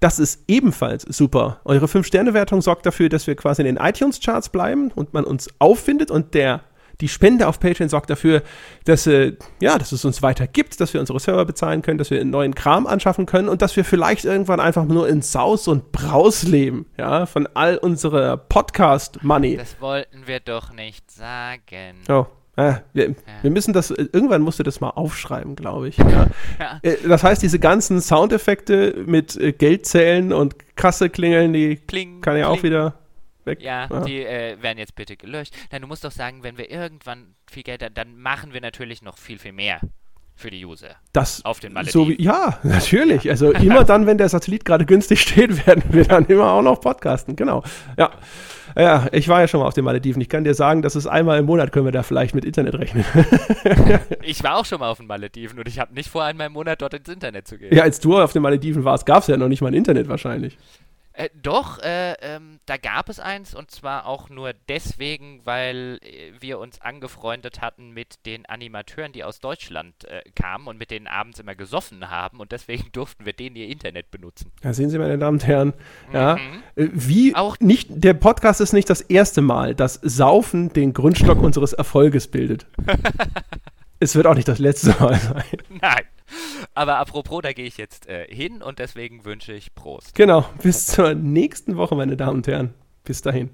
Das ist ebenfalls super. Eure 5-Sterne-Wertung sorgt dafür, dass wir quasi in den iTunes-Charts bleiben und man uns auffindet und der die Spende auf Patreon sorgt dafür, dass, äh, ja, dass es uns weiter gibt, dass wir unsere Server bezahlen können, dass wir einen neuen Kram anschaffen können und dass wir vielleicht irgendwann einfach nur in Saus und Braus leben, ja, von all unserer Podcast-Money. Das wollten wir doch nicht sagen. Oh, Äh, wir, ja. wir, müssen das, irgendwann musst du das mal aufschreiben, glaube ich. Ja. ja. Äh, das heißt, diese ganzen Soundeffekte mit äh, Geldzählen und Kasse klingeln, die Kling, kann ja auch wieder weg. Ja, ja. die äh, werden jetzt bitte gelöscht. Nein, du musst doch sagen, wenn wir irgendwann viel Geld haben, dann machen wir natürlich noch viel, viel mehr für die User. Das auf den Malediven. So wie, ja, natürlich. Ja. Also immer dann, wenn der Satellit gerade günstig steht, werden wir dann immer auch noch podcasten. Genau. Ja. Ja, ich war ja schon mal auf den Malediven. Ich kann dir sagen, dass es einmal im Monat können wir da vielleicht mit Internet rechnen. ich war auch schon mal auf den Malediven und ich habe nicht vor, einmal im Monat dort ins Internet zu gehen. Ja, als du auf den Malediven warst, gab es ja noch nicht mal ein Internet wahrscheinlich. Äh, doch, äh, ähm, da gab es eins und zwar auch nur deswegen, weil äh, wir uns angefreundet hatten mit den Animateuren, die aus Deutschland äh, kamen und mit denen abends immer gesoffen haben und deswegen durften wir denen ihr Internet benutzen. Ja, sehen Sie, meine Damen und Herren, ja, mhm. Äh, wie auch nicht, der Podcast ist nicht das erste Mal, dass Saufen den Grundstock unseres Erfolges bildet. es wird auch nicht das letzte Mal sein. Nein. Aber apropos, da gehe ich jetzt äh, hin und deswegen wünsche ich Prost. Genau. Bis zur nächsten Woche, meine Damen und Herren. Bis dahin.